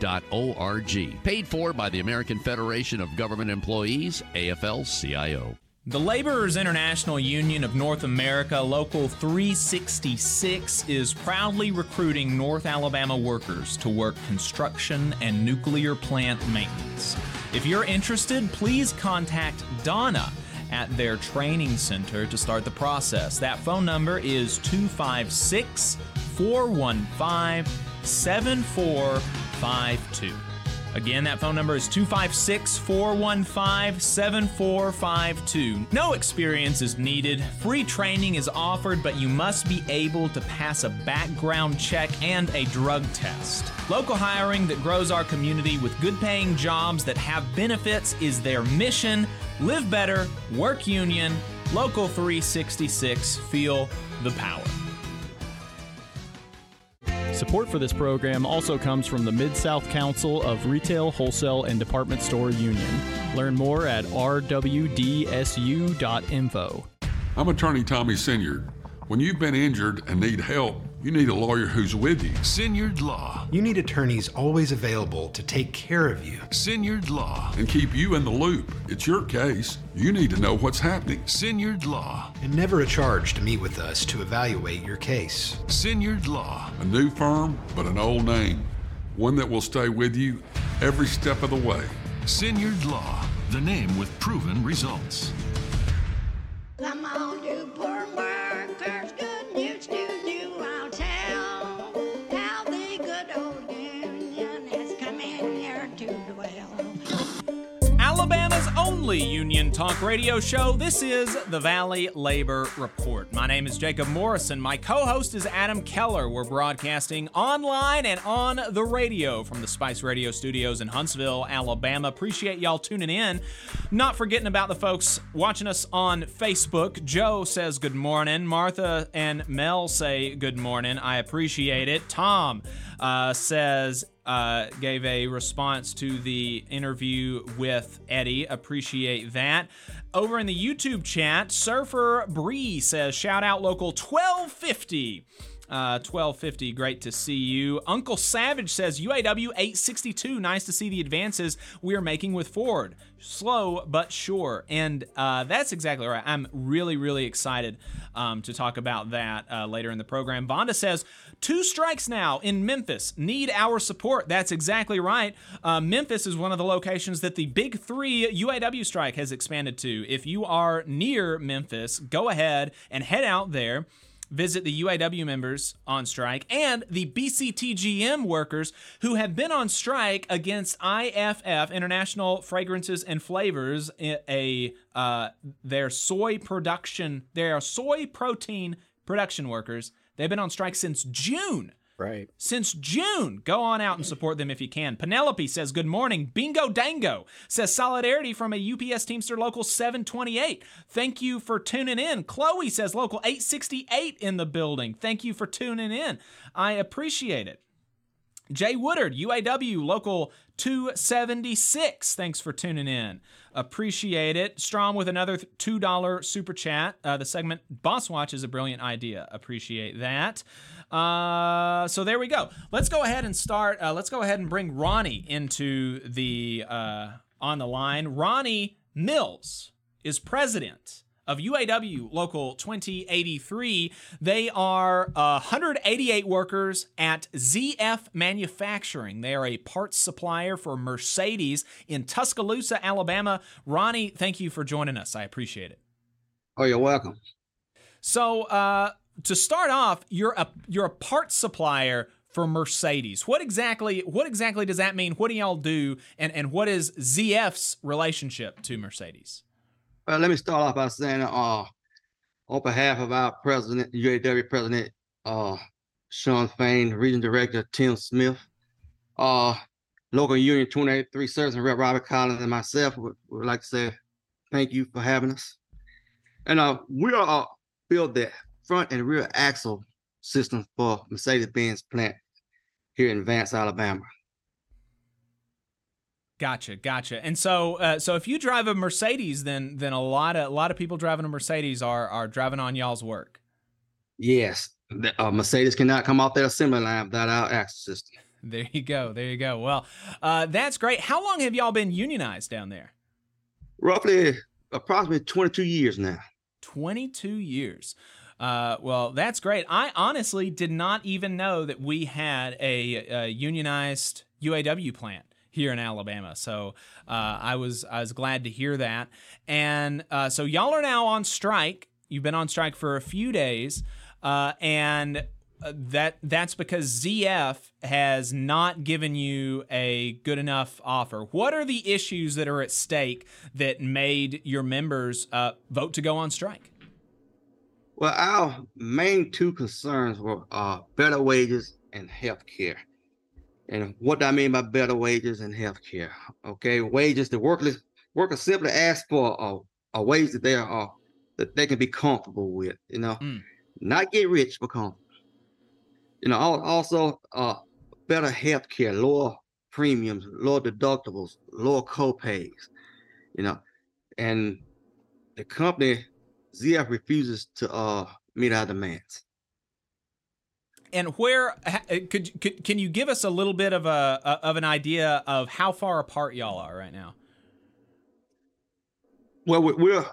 AFL.org. Paid for by the American Federation of Government Employees, AFL CIO.
The Laborers International Union of North America, Local 366, is proudly recruiting North Alabama workers to work construction and nuclear plant maintenance. If you're interested, please contact Donna at their training center to start the process. That phone number is 256 415 7452. Again, that phone number is 256 415 7452. No experience is needed. Free training is offered, but you must be able to pass a background check and a drug test. Local hiring that grows our community with good paying jobs that have benefits is their mission. Live better, work union, Local 366, feel the power.
Support for this program also comes from the Mid South Council of Retail, Wholesale, and Department Store Union. Learn more at rwdsu.info.
I'm attorney Tommy Sinyard. When you've been injured and need help, you need a lawyer who's with you.
Sinyard Law.
You need attorneys always available to take care of you.
Sinyard Law.
And keep you in the loop. It's your case. You need to know what's happening.
Sinyard Law.
And never a charge to meet with us to evaluate your case.
Sinyard Law.
A new firm, but an old name. One that will stay with you every step of the way.
Sinyard Law. The name with proven results.
Only union talk radio show. This is the Valley Labor Report. My name is Jacob Morrison. My co host is Adam Keller. We're broadcasting online and on the radio from the Spice Radio studios in Huntsville, Alabama. Appreciate y'all tuning in. Not forgetting about the folks watching us on Facebook. Joe says good morning. Martha and Mel say good morning. I appreciate it. Tom uh, says, uh, gave a response to the interview with Eddie. Appreciate that. Over in the YouTube chat, Surfer Bree says, shout out local 1250. Uh, 1250, great to see you. Uncle Savage says UAW 862, nice to see the advances we are making with Ford. Slow but sure. And uh, that's exactly right. I'm really, really excited um, to talk about that uh, later in the program. Vonda says, two strikes now in Memphis. Need our support. That's exactly right. Uh, Memphis is one of the locations that the big three UAW strike has expanded to. If you are near Memphis, go ahead and head out there visit the UAW members on strike and the BCTGM workers who have been on strike against IFF International Fragrances and Flavors a uh, their soy production their soy protein production workers. They've been on strike since June
Right.
Since June, go on out and support them if you can. Penelope says, Good morning. Bingo Dango says, Solidarity from a UPS Teamster Local 728. Thank you for tuning in. Chloe says, Local 868 in the building. Thank you for tuning in. I appreciate it. Jay Woodard, UAW Local 276. Thanks for tuning in. Appreciate it. Strom with another $2 super chat. Uh, the segment Boss Watch is a brilliant idea. Appreciate that. Uh, so there we go. Let's go ahead and start. Uh, let's go ahead and bring Ronnie into the uh, on the line. Ronnie Mills is president of UAW Local 2083. They are uh, 188 workers at ZF Manufacturing. They are a parts supplier for Mercedes in Tuscaloosa, Alabama. Ronnie, thank you for joining us. I appreciate it.
Oh, you're welcome.
So, uh, to start off, you're a you're a parts supplier for Mercedes. What exactly what exactly does that mean? What do y'all do, and and what is ZF's relationship to Mercedes?
Well, let me start off by saying, uh, on behalf of our president, UAW president, uh, Shawn Fain, region director Tim Smith, uh, local union 283 service rep Robert Collins, and myself would, would like to say thank you for having us. And uh, we are uh, build the front and rear axle system for Mercedes-Benz plant here in Vance, Alabama.
Gotcha, gotcha. And so, uh, so if you drive a Mercedes, then then a lot of a lot of people driving a Mercedes are are driving on y'all's work.
Yes, the, uh, Mercedes cannot come off their assembly line without our axle system.
There you go. There you go. Well, uh, that's great. How long have y'all been unionized down there?
Roughly, approximately 22 years now.
22 years. Uh, well, that's great. I honestly did not even know that we had a, a unionized UAW plant here in Alabama. So uh, I was I was glad to hear that. And uh, so y'all are now on strike. You've been on strike for a few days, uh, and uh, that that's because ZF has not given you a good enough offer. What are the issues that are at stake that made your members uh, vote to go on strike?
Well, our main two concerns were uh, better wages and health care. And what do I mean by better wages and health care? Okay, wages, the workers workers simply ask for a, a wage that they are that they can be comfortable with, you know,
mm.
not get rich, but comfortable. You know, also uh, better health care, lower premiums, lower deductibles, lower co-pays, you know, and the company ZF refuses to uh, meet our demands.
And where could, could can you give us a little bit of a of an idea of how far apart y'all are right now?
Well, we're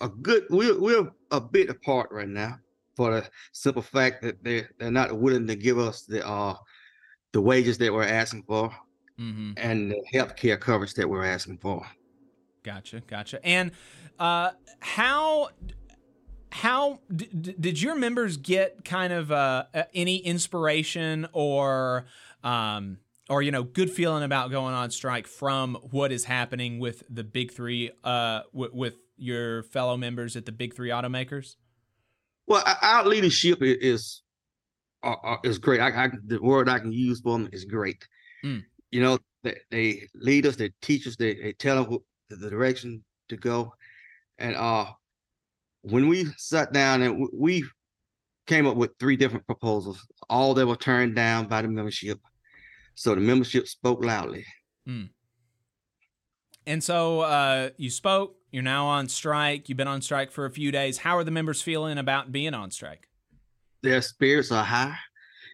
a good we're we're a bit apart right now for the simple fact that they they're not willing to give us the uh the wages that we're asking for
mm-hmm.
and the health care coverage that we're asking for.
Gotcha, gotcha. And uh, how how d- did your members get kind of uh, any inspiration or um, or you know good feeling about going on strike from what is happening with the big three uh, w- with your fellow members at the big three automakers?
Well, our leadership is uh, uh, is great. I, I, the word I can use for them is great.
Mm.
You know, they, they lead us, they teach us, they, they tell us the direction to go, and uh, when we sat down and we came up with three different proposals, all that were turned down by the membership. So the membership spoke loudly.
Mm. And so uh, you spoke. You're now on strike. You've been on strike for a few days. How are the members feeling about being on strike?
Their spirits are high.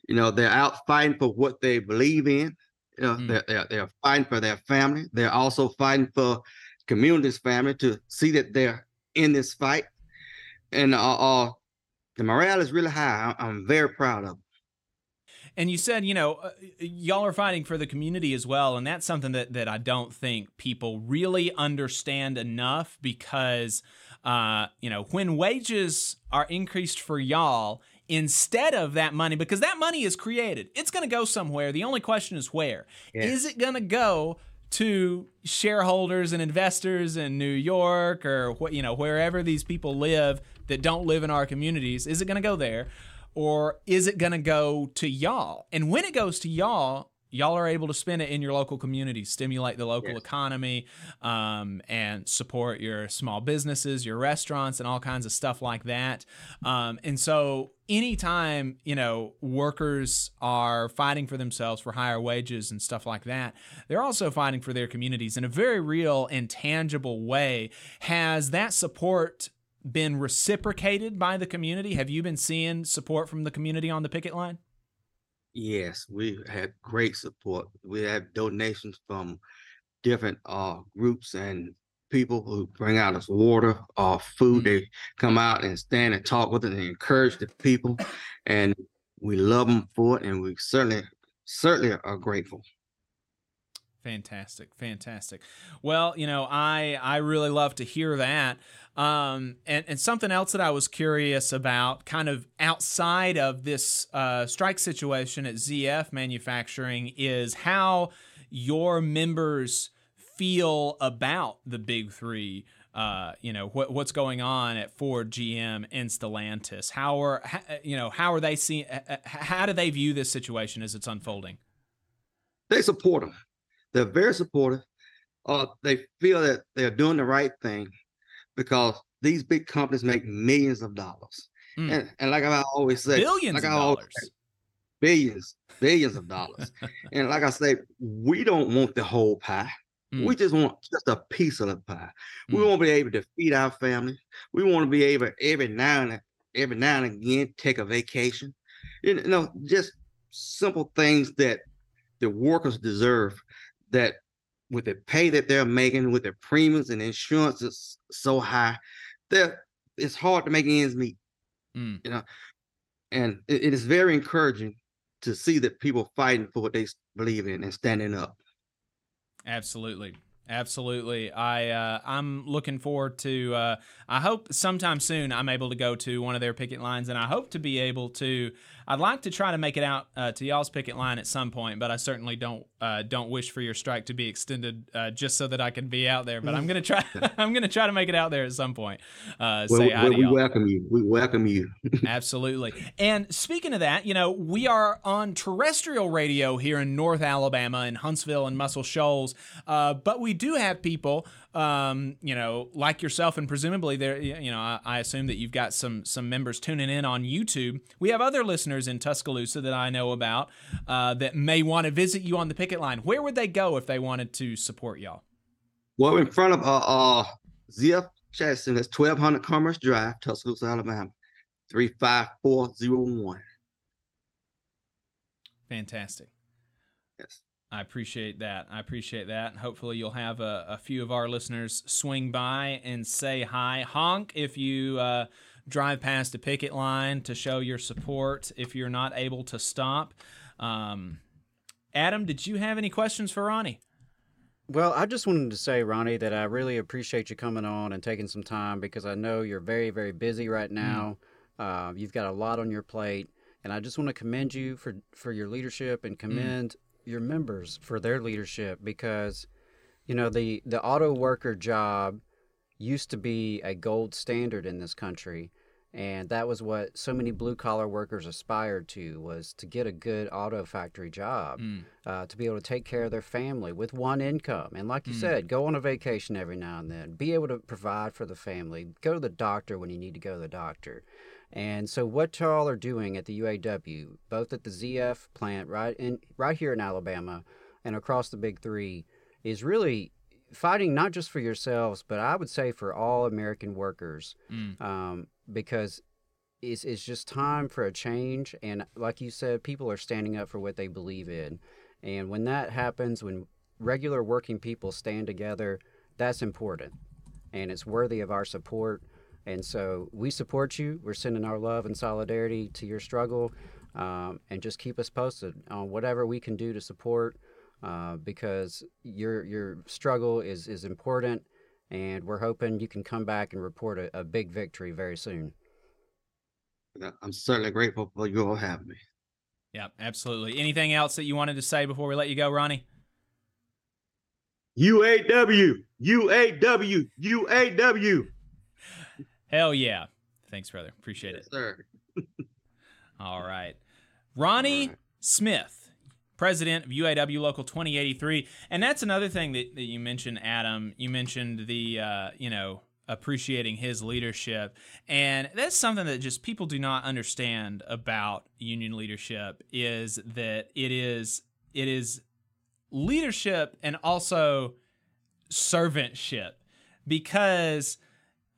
You know, they're out fighting for what they believe in. You know, mm. they're, they're, they're fighting for their family. They're also fighting for community's family to see that they're in this fight and uh, uh, the morale is really high. I'm very proud of.
And you said, you know, uh, y'all are fighting for the community as well, and that's something that that I don't think people really understand enough because, uh, you know, when wages are increased for y'all, instead of that money, because that money is created, it's going to go somewhere. The only question is where.
Yes.
Is it going to go to shareholders and investors in New York or what you know wherever these people live that don't live in our communities? Is it going to go there? Or is it going to go to y'all? And when it goes to y'all, y'all are able to spend it in your local community, stimulate the local
Yes.
economy, um, and support your small businesses, your restaurants, and all kinds of stuff like that. Um, and so, anytime you know workers are fighting for themselves for higher wages and stuff like that, they're also fighting for their communities in a very real and tangible way. Has that support been reciprocated by the community? Have you been seeing support from the community on the picket line?
Yes, we had great support. We have donations from different uh groups and people who bring out us water or food. They come out and stand and talk with us and encourage the people. And we love them for it. And we certainly, certainly are grateful.
Fantastic, fantastic. Well, you know, I I really love to hear that. Um, and and something else that I was curious about, kind of outside of this uh, strike situation at ZF Manufacturing, is how your members feel about the big three. Uh, you know what what's going on at Ford, GM, and Stellantis. How are you know how are they seeing? How do they view this situation as it's unfolding?
They support them. They're very supportive. Uh, they feel that they're doing the right thing because these big companies make millions of dollars.
Mm.
And, and like I always say,
Billions
like
of dollars.
say, billions, billions of dollars. and like I say, we don't want the whole pie.
Mm.
We just want just a piece of the pie. We want to be able to feed our family. We want to be able every now and every now and again take a vacation. You know, just simple things that the workers deserve. That with the pay that they're making, with the premiums and insurance is so high, that it's hard to make ends meet.
Mm.
You know, and it- it is very encouraging to see that people fighting for what they believe in and standing up.
Absolutely. Absolutely. I uh, I'm looking forward to uh, I hope sometime soon I'm able to go to one of their picket lines and I hope to be able to I'd like to try to make it out uh, to y'all's picket line at some point, but I certainly don't uh, don't wish for your strike to be extended uh, just so that I can be out there. But I'm gonna try I'm gonna try to make it out there at some point. Uh,
Well,
say
we,
hi to
we
y'all.
welcome you. We welcome you.
Absolutely. And speaking of that, you know, we are on terrestrial radio here in North Alabama in Huntsville and Muscle Shoals, uh, but we do have people, um, you know, like yourself, and presumably there, you know, I, I assume that you've got some some members tuning in on YouTube. We have other listeners in Tuscaloosa that I know about uh, that may want to visit you on the picket line. Where would they go if they wanted to support y'all?
Well, in front of uh, uh ZF Jackson, that's 1200 Commerce Drive, Tuscaloosa, Alabama, 35401.
Fantastic. I appreciate that. I appreciate that. Hopefully, you'll have a, a few of our listeners swing by and say hi. Honk if you uh, drive past a picket line to show your support if you're not able to stop. Um, Adam, did you have any questions for Ronnie?
Well, I just wanted to say, Ronnie, that I really appreciate you coming on and taking some time because I know you're very, very busy right now. Uh, you've got a lot on your plate, and I just want to commend you for for your leadership and commend your members for their leadership because, you know, the the auto worker job used to be a gold standard in this country. And that was what so many blue collar workers aspired to was to get a good auto factory job
Mm.
uh, to be able to take care of their family with one income. And like you
Mm.
said, go on a vacation every now and then, be able to provide for the family, go to the doctor when you need to go to the doctor. And so, what y'all are doing at the UAW, both at the ZF plant right in right here in Alabama and across the Big Three, is really fighting not just for yourselves, but I would say for all American workers,
Mm.
um, because it's it's just time for a change. And like you said, people are standing up for what they believe in. And when that happens, when regular working people stand together, that's important. And it's worthy of our support. And so we support you. We're sending our love and solidarity to your struggle. Um, and just keep us posted on whatever we can do to support uh, because your, your struggle is, is important. And we're hoping you can come back and report a, a big victory very soon.
I'm certainly grateful for you all having me.
Yeah, absolutely. Anything else that you wanted to say before we let you go, Ronnie?
UAW, UAW, UAW.
Hell yeah. Thanks, brother. Appreciate it.
Sir.
All right. Ronnie Smith, president of UAW Local 2083. And that's another thing that, that you mentioned, Adam. You mentioned the, uh, you know, appreciating his leadership. And that's something that just people do not understand about union leadership is that it is it is leadership and also servantship because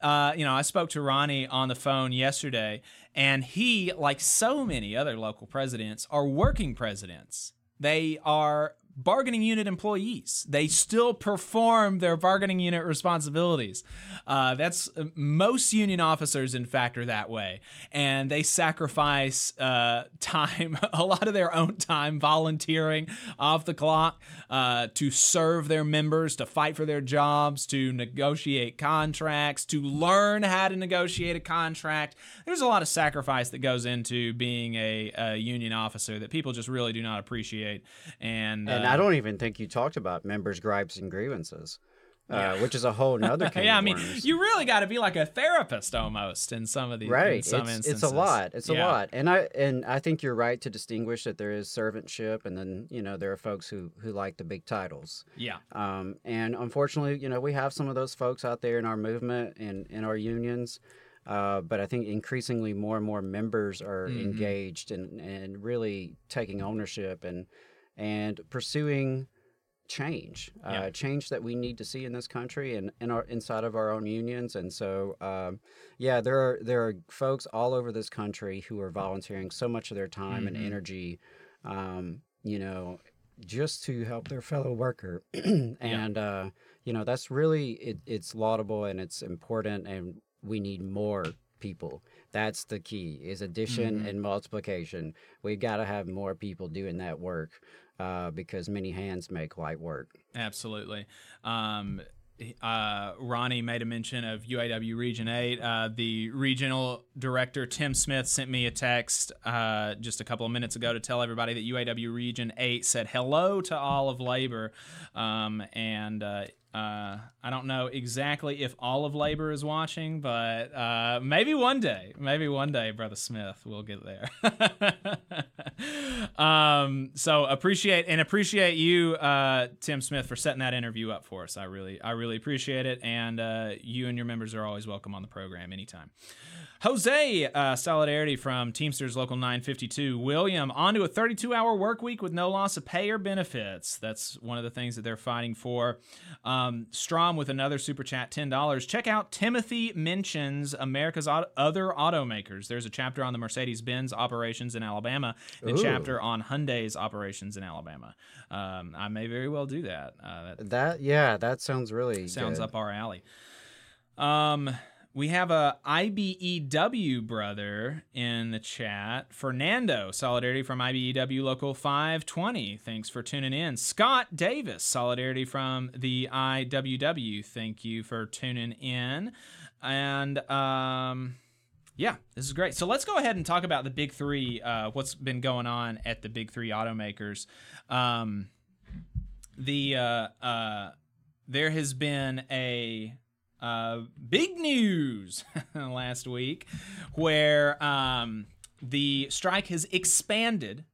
uh, you know, I spoke to Ronnie on the phone yesterday, and he, like so many other local presidents, are working presidents. They are bargaining unit employees. They still perform their bargaining unit responsibilities. Uh, that's most union officers, in fact, are that way, and they sacrifice uh, time, a lot of their own time, volunteering off the clock uh, to serve their members, to fight for their jobs, to negotiate contracts, to learn how to negotiate a contract. There's a lot of sacrifice that goes into being a, a union officer that people just really do not appreciate, and
And
uh,
I don't even think you talked about members' gripes and grievances, uh, which is a whole nother can
yeah, I mean,
worms.
you really got to be like a therapist almost in some of these.
right
some
it's, it's a lot it's a lot and i and i think you're right to distinguish that there is servantship and then you know there are folks who who like the big titles
Yeah.
um and unfortunately you know we have some of those folks out there in our movement and in our unions uh, but I think increasingly more and more members are
Mhm.
engaged and, and really taking ownership and and pursuing change,
Yeah.
uh, change that we need to see in this country and in our inside of our own unions. And so, um, yeah, there are there are folks all over this country who are volunteering so much of their time
Mhm.
and energy, um, you know, just to help their fellow worker. and uh, you know, that's really it, it's laudable and it's important, and we need more people. That's the key: is addition
Mhm.
and multiplication. We've got to have more people doing that work uh, because many hands make light work.
Absolutely. Um, uh, Ronnie made a mention of UAW Region 8. Uh, the regional director, Tim Smith, sent me a text uh, just a couple of minutes ago to tell everybody that UAW Region 8 said hello to all of labor. Um, and uh, I don't know exactly if all of labor is watching, but uh, maybe one day, maybe one day, Brother Smith, we'll get there. um, so appreciate and appreciate you, uh, Tim Smith, for setting that interview up for us. I really, I really appreciate it, and uh, you and your members are always welcome on the program anytime. Jose, uh, solidarity from Teamsters Local 952. William, on to a 32 hour work week with no loss of pay or benefits. That's one of the things that they're fighting for. Um, Strom with another super chat, $10. Check out Timothy Minchin America's Auto- Other Automakers. There's a chapter on the Mercedes Benz operations in Alabama, and a
Ooh.
chapter on Hyundai's operations in Alabama. Um, I may very well do that. Uh, that
That yeah, that sounds really
sounds
good.
up our alley. Um, we have a IBEW brother in the chat. Fernando, solidarity from IBEW Local 520. Thanks for tuning in. Scott Davis, solidarity from the IWW. Thank you for tuning in. And um, yeah, this is great. So let's go ahead and talk about the big three. Uh, what's been going on at the big three automakers? Um, the uh, uh, there has been a uh, big news last week where um, the strike has expanded.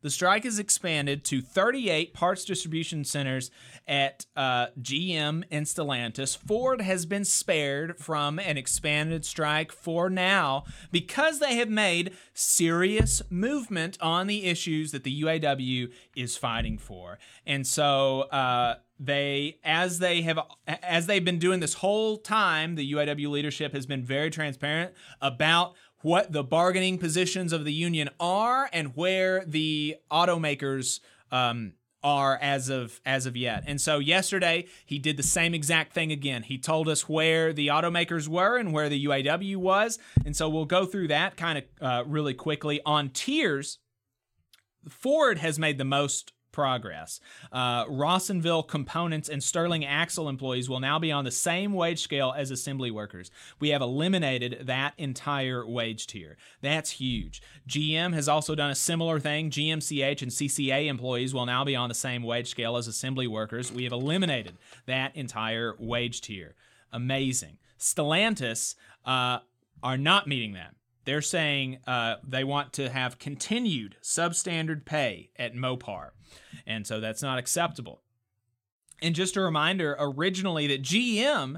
The strike has expanded to 38 parts distribution centers at uh, GM and Stellantis. Ford has been spared from an expanded strike for now because they have made serious movement on the issues that the UAW is fighting for. And so uh, they as they have as they've been doing this whole time the UAW leadership has been very transparent about what the bargaining positions of the union are and where the automakers um, are as of as of yet. And so yesterday he did the same exact thing again. He told us where the automakers were and where the UAW was. And so we'll go through that kind of uh, really quickly on tiers. Ford has made the most progress. Uh, Rawsonville components and Sterling Axle employees will now be on the same wage scale as assembly workers. We have eliminated that entire wage tier. That's huge. GM has also done a similar thing. GMCH and CCA employees will now be on the same wage scale as assembly workers. We have eliminated that entire wage tier. Amazing. Stellantis uh, are not meeting that. They're saying uh, they want to have continued substandard pay at Mopar. And so that's not acceptable. And just a reminder originally that GM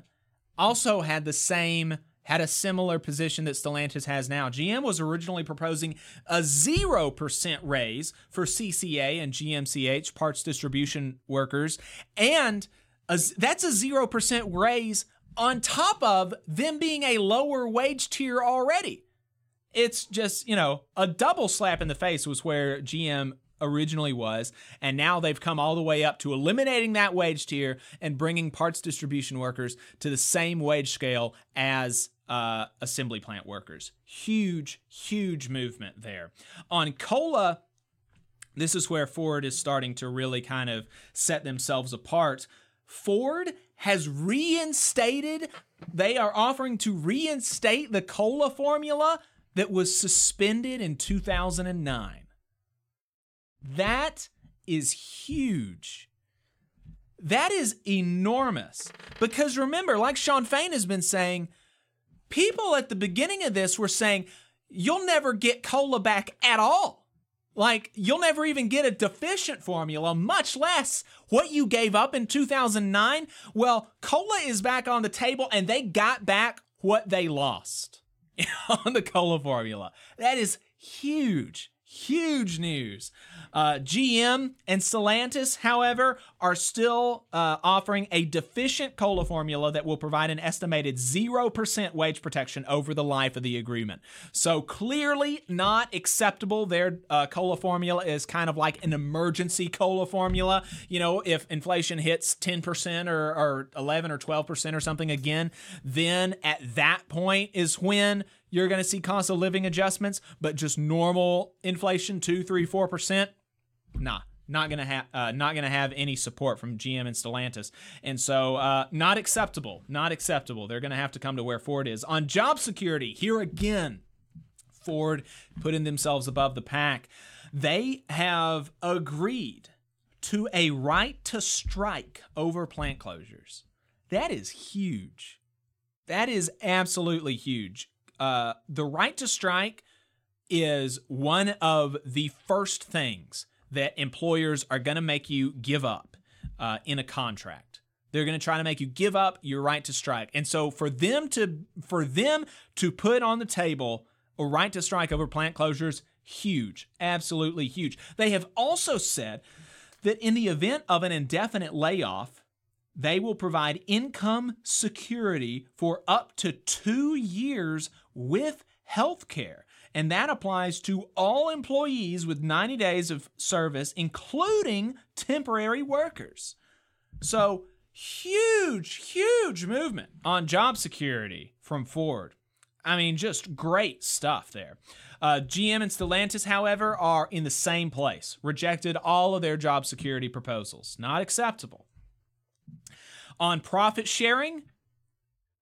also had the same had a similar position that Stellantis has now. GM was originally proposing a 0% raise for CCA and GMCH parts distribution workers and a, that's a 0% raise on top of them being a lower wage tier already. It's just, you know, a double slap in the face was where GM originally was. And now they've come all the way up to eliminating that wage tier and bringing parts distribution workers to the same wage scale as uh, assembly plant workers. Huge, huge movement there. On COLA, this is where Ford is starting to really kind of set themselves apart. Ford has reinstated, they are offering to reinstate the COLA formula that was suspended in 2009. That is huge. That is enormous. Because remember, like Shawn Fain has been saying, people at the beginning of this were saying, you'll never get cola back at all. Like, you'll never even get a deficient formula, much less what you gave up in 2009. Well, cola is back on the table and they got back what they lost on the cola formula. That is huge, huge news. Uh, GM and Stellantis, however, are still uh, offering a deficient cola formula that will provide an estimated 0% wage protection over the life of the agreement. So clearly not acceptable. Their uh, cola formula is kind of like an emergency cola formula. You know, if inflation hits 10% or, or 11 or 12% or something again, then at that point is when you're going to see cost of living adjustments, but just normal inflation, two, three, four percent, nah, not gonna have uh, not gonna have any support from GM and Stellantis, and so uh, not acceptable, not acceptable. They're gonna have to come to where Ford is on job security. Here again, Ford putting themselves above the pack. They have agreed to a right to strike over plant closures. That is huge. That is absolutely huge. Uh, the right to strike is one of the first things that employers are going to make you give up uh, in a contract. They're going to try to make you give up your right to strike. And so for them to for them to put on the table a right to strike over plant closures, huge, absolutely huge. They have also said that in the event of an indefinite layoff, they will provide income security for up to 2 years with health care. And that applies to all employees with 90 days of service, including temporary workers. So, huge, huge movement on job security from Ford. I mean, just great stuff there. Uh, GM and Stellantis, however, are in the same place, rejected all of their job security proposals. Not acceptable. On profit sharing,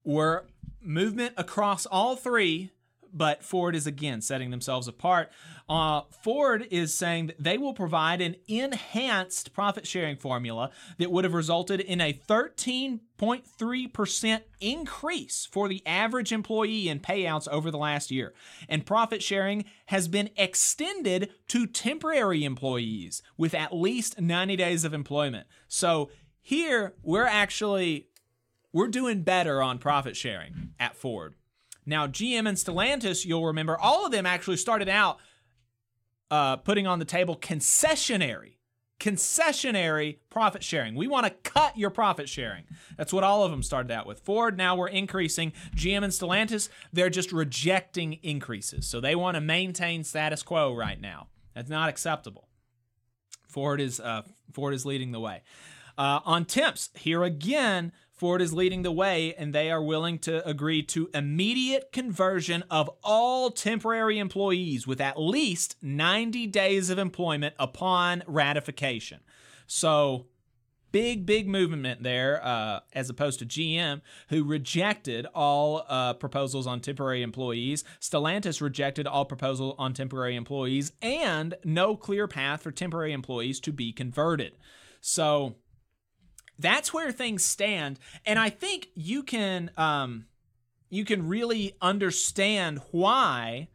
we're movement across all three but Ford is again setting themselves apart. Uh, Ford is saying that they will provide an enhanced profit sharing formula that would have resulted in a 13.3% increase for the average employee in payouts over the last year. And profit sharing has been extended to temporary employees with at least 90 days of employment. So here we're actually we're doing better on profit sharing at Ford. Now, GM and Stellantis, you'll remember, all of them actually started out uh, putting on the table concessionary, concessionary profit sharing. We want to cut your profit sharing. That's what all of them started out with. Ford, now we're increasing. GM and Stellantis, they're just rejecting increases. So they want to maintain status quo right now. That's not acceptable. Ford is uh, Ford is leading the way. Uh, on temps, here again, Ford is leading the way, and they are willing to agree to immediate conversion of all temporary employees with at least 90 days of employment upon ratification. So, big, big movement there, uh, as opposed to GM, who rejected all uh, proposals on temporary employees. Stellantis rejected all proposal on temporary employees and no clear path for temporary employees to be converted. So, that's where things stand and i think you can um you can really understand why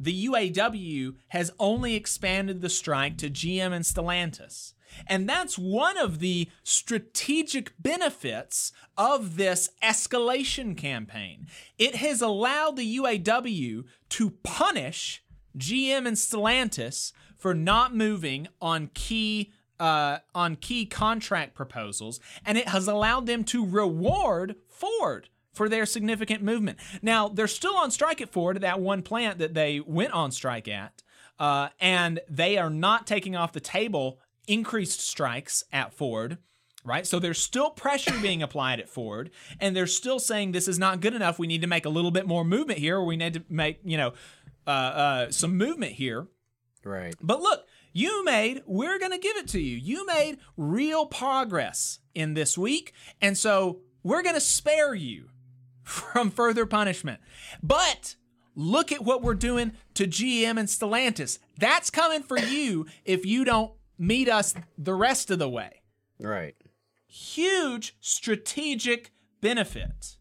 the UAW has only expanded the strike to GM and Stellantis. And that's one of the strategic benefits of this escalation campaign. It has allowed the UAW to punish GM and Stellantis for not moving on key uh, on key contract proposals, and it has allowed them to reward Ford for their significant movement. Now they're still on strike at Ford, that one plant that they went on strike at, uh, and they are not taking off the table increased strikes at Ford. Right. So there's still pressure being applied at Ford, and they're still saying this is not good enough. We need to make a little bit more movement here, or we need to make, you know, uh, uh, some movement here.
Right.
But look, you made, we're going to give it to you. You made real progress in this week. And so we're going to spare you from further punishment. But look at what we're doing to GM and Stellantis. That's coming for you if you don't meet us the rest of the way.
Right.
Huge strategic benefit.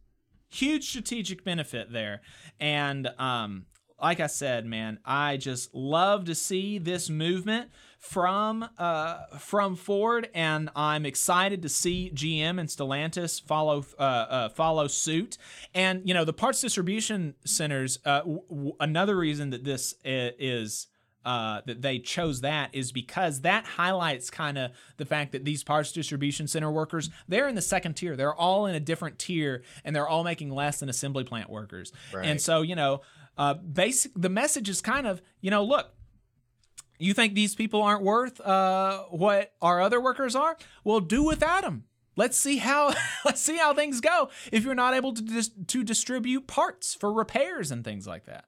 Huge strategic benefit there. And um, like I said, man, I just love to see this movement from uh, from Ford, and I'm excited to see GM and Stellantis follow uh, uh, follow suit. And you know, the parts distribution centers. Uh, w- w- another reason that this is. Uh, that they chose that is because that highlights kind of the fact that these parts distribution center workers they're in the second tier they're all in a different tier and they're all making less than assembly plant workers
Right.
and so you know uh, basic the message is kind of you know look you think these people aren't worth uh, what our other workers are? Well do without them let's see how let's see how things go if you're not able to dis- to distribute parts for repairs and things like that.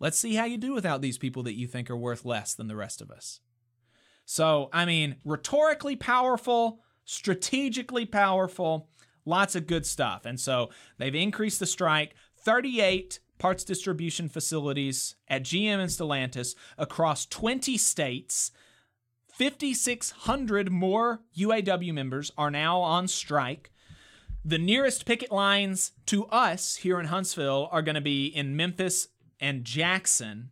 Let's see how you do without these people that you think are worth less than the rest of us. So i mean rhetorically powerful strategically powerful lots of good stuff. And so they've increased the strike 38 parts distribution facilities at GM and Stellantis across 20 states. 5,600 more UAW members are now on strike. The nearest picket lines to us here in Huntsville are going to be in Memphis and Jackson.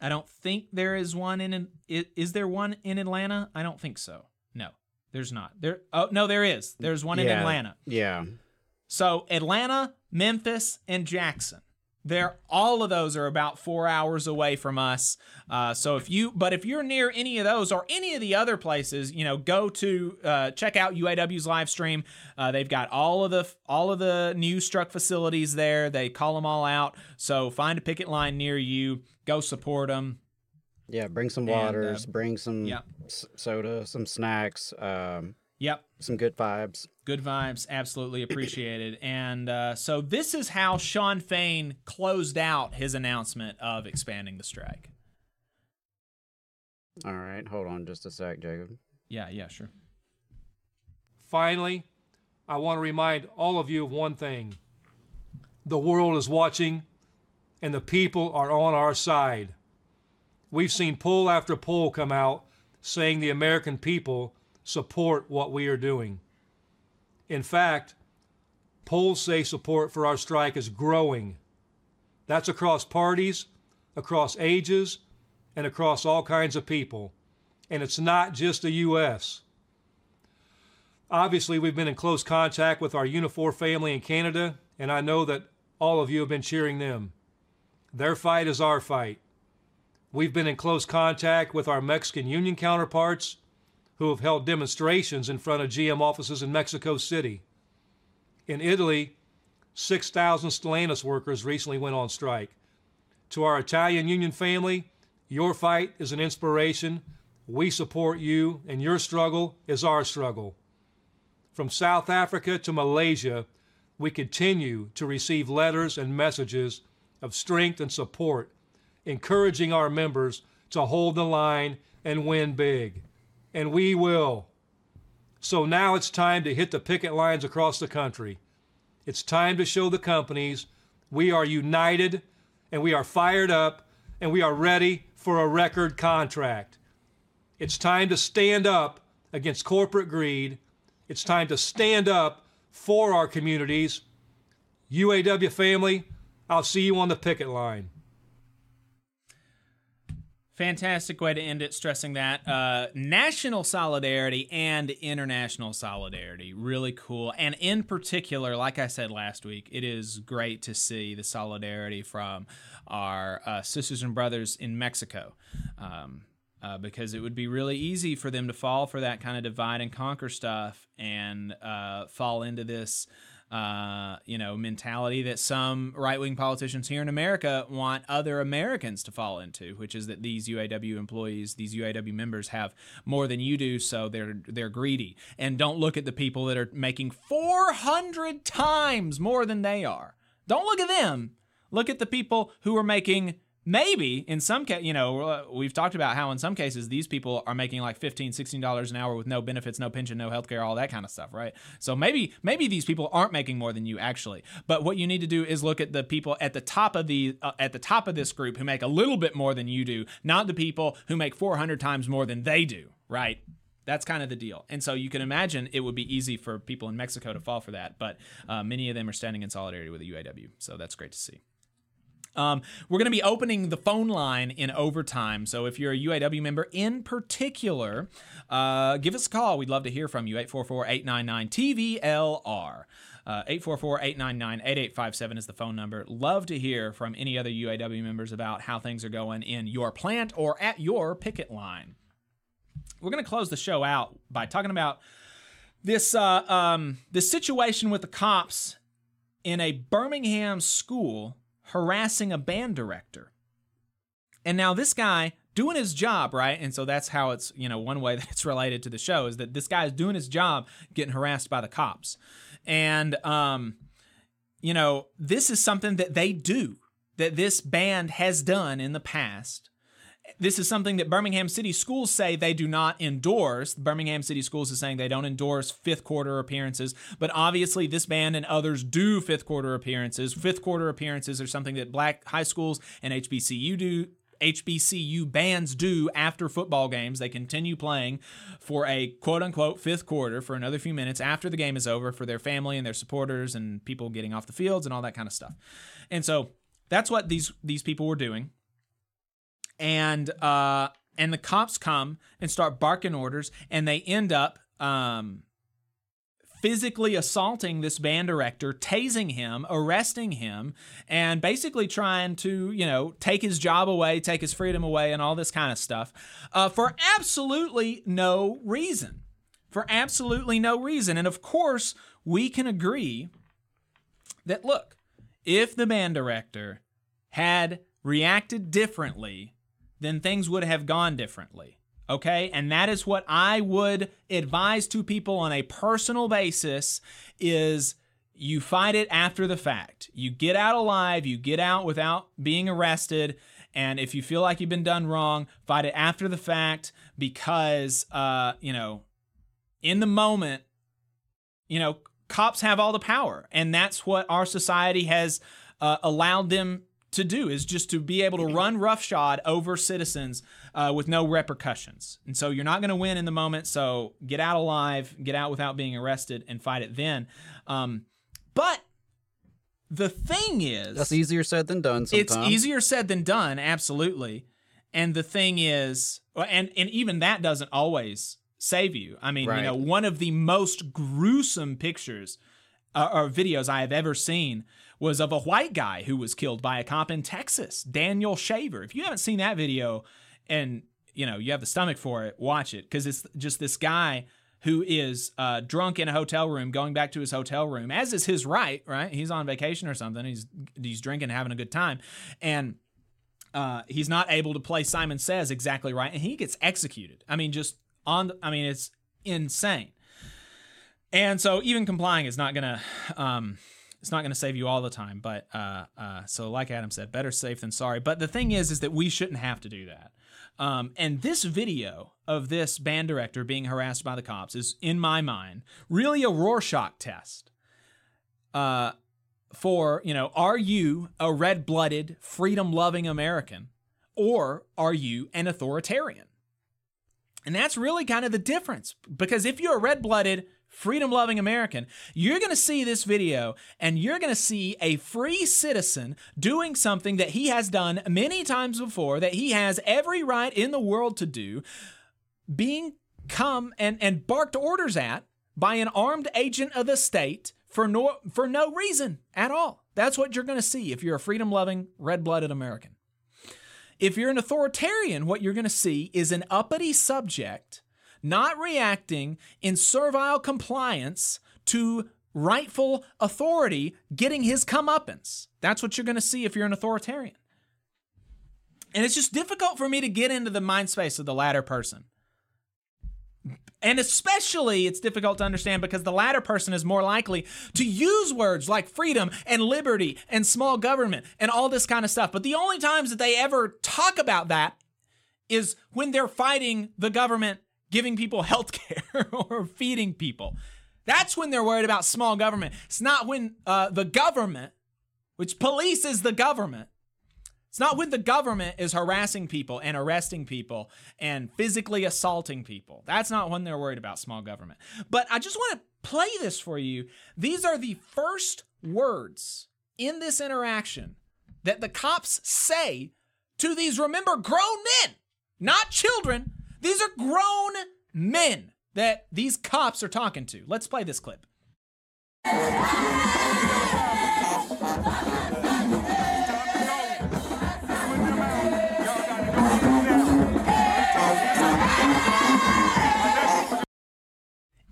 I don't think there is one in. Is there one in Atlanta? I don't think so. No, there's not. There. Oh no, there is. There's one in Atlanta.
Yeah.
So Atlanta, Memphis, and Jackson. They're all of those are about four hours away from us. Uh, so if you, but if you're near any of those or any of the other places, you know, go to uh, check out UAW's live stream. Uh, they've got all of the all of the new struck facilities there. They call them all out. So find a picket line near you. Go support them.
Yeah, bring some
And, uh,
waters, bring some
yeah.
s- soda, some snacks, um,
Yep.
some good vibes.
Good vibes, absolutely appreciated. And uh, so this is how Shawn Fain closed out his announcement of expanding the strike.
All right, hold on just a sec, Jacob.
Yeah, yeah, sure.
Finally, I want to remind all of you of one thing the world is watching, and the people are on our side. We've seen poll after poll come out saying the American people support what we are doing. In fact, polls say support for our strike is growing. That's across parties, across ages, and across all kinds of people. And it's not just the U.S. Obviously, we've been in close contact with our Unifor family in Canada, and I know that all of you have been cheering them. Their fight is our fight. We've been in close contact with our Mexican union counterparts who have held demonstrations in front of GM offices in Mexico City. In Italy, 6,000 Stellantis workers recently went on strike. To our Italian union family, your fight is an inspiration. We support you, and your struggle is our struggle. From South Africa to Malaysia, we continue to receive letters and messages of strength and support, encouraging our members to hold the line and win big. And we will. So now it's time to hit the picket lines across the country. It's time to show the companies we are united and we are fired up and we are ready for a record contract. It's time to stand up against corporate greed. It's time to stand up for our communities. UAW family, I'll see you on the picket line.
Fantastic way to end it, stressing that uh, national solidarity and international solidarity. Really cool. And in particular, like I said last week, it is great to see the solidarity from our uh, sisters and brothers in Mexico. Um, uh, because it would be really easy for them to fall for that kind of divide and conquer stuff and uh, fall into this uh, you know, mentality that some right wing politicians here in America want other Americans to fall into, which is that these UAW employees, these UAW members have more than you do, so they're they're greedy. And don't look at the people that are making 400 times more than they are. Don't look at them. Look at the people who are making maybe in some case you know uh, we've talked about how in some cases these people are making like 15 16 dollars an hour with no benefits no pension no healthcare all that kind of stuff right so maybe maybe these people aren't making more than you actually but what you need to do is look at the people at the top of the uh, at the top of this group who make a little bit more than you do not the people who make 400 times more than they do right that's kind of the deal. And so you can imagine it would be easy for people in Mexico to fall for that, but uh, many of them are standing in solidarity with the UAW. So that's great to see. Um, we're going to be opening the phone line in overtime. So if you're a UAW member in particular, uh, give us a call. We'd love to hear from you. 844 899 TVLR. Uh, 844-899-8857 is the phone number. Love to hear from any other UAW members about how things are going in your plant or at your picket line. We're going to close the show out by talking about this uh, um, this situation with the cops in a Birmingham school harassing a band director. And now this guy doing his job, right? And so that's how it's, you know, one way that it's related to the show is that this guy is doing his job getting harassed by the cops. And um you know, this is something that they do that this band has done in the past. This is something that Birmingham City schools say they do not endorse. Birmingham City schools is saying they don't endorse fifth quarter appearances, but obviously this band and others do fifth quarter appearances. Fifth quarter appearances are something that black high schools and HBCU do HBCU bands do after football games. They continue playing for a quote unquote fifth quarter for another few minutes after the game is over for their family and their supporters and people getting off the fields and all that kind of stuff. And so that's what these these people were doing. And uh and the cops come and start barking orders and they end up um physically assaulting this band director, tasing him, arresting him, and basically trying to, you know, take his job away, take his freedom away, and all this kind of stuff uh, for absolutely no reason. For absolutely no reason. And of course, we can agree that, look, if the band director had reacted differently, then things would have gone differently. Okay? And that is what I would advise to people on a personal basis is you fight it after the fact. You get out alive, you get out without being arrested, and if you feel like you've been done wrong, fight it after the fact because uh, you know, in the moment, you know, cops have all the power, and that's what our society has uh, allowed them to do is just to be able to run roughshod over citizens uh, with no repercussions. And so you're not going to win in the moment. So get out alive, get out without being arrested, and fight it then. Um, but the thing is,
That's easier said than done sometimes.
it's easier said than done, absolutely. And the thing is, and and even that doesn't always save you. I mean, you know, one of the most gruesome pictures uh, or videos I have ever seen was of a white guy who was killed by a cop in Texas, Daniel Shaver. If you haven't seen that video and you know you have the stomach for it, watch it because it's just this guy who is uh, drunk in a hotel room, going back to his hotel room, as is his right. Right, he's on vacation or something. He's he's drinking, having a good time, and uh, he's not able to play Simon Says exactly right, and he gets executed. I mean, just on. The, I mean, it's insane. And so even complying is not gonna um, it's not gonna save you all the time. But uh, uh, so like Adam said, better safe than sorry. But the thing is, is that we shouldn't have to do that. Um, and this video of this band director being harassed by the cops is, in my mind, really a Rorschach test. Uh, for you know, are you a red-blooded, freedom-loving American, or are you an authoritarian? And that's really kind of the difference. Because if you're a red blooded, freedom loving American, you're going to see this video and you're going to see a free citizen doing something that he has done many times before, that he has every right in the world to do, being come and, and barked orders at by an armed agent of the state for no, for no reason at all. That's what you're going to see if you're a freedom loving, red blooded American. If you're an authoritarian, what you're going to see is an uppity subject not reacting in servile compliance to rightful authority getting his comeuppance. That's what you're going to see if you're an authoritarian. And it's just difficult for me to get into the mind space of the latter person. And especially, it's difficult to understand because the latter person is more likely to use words like freedom and liberty and small government and all this kind of stuff. But the only times that they ever talk about that is when they're fighting the government giving people health care or feeding people. That's when they're worried about small government. It's not when uh, the government, which police is the government, it's not when the government is harassing people and arresting people and physically assaulting people. That's not when they're worried about small government. But I just want to play this for you. These are the first words in this interaction that the cops say to these, remember, grown men, not children, these are grown men that these cops are talking to. Let's play this clip.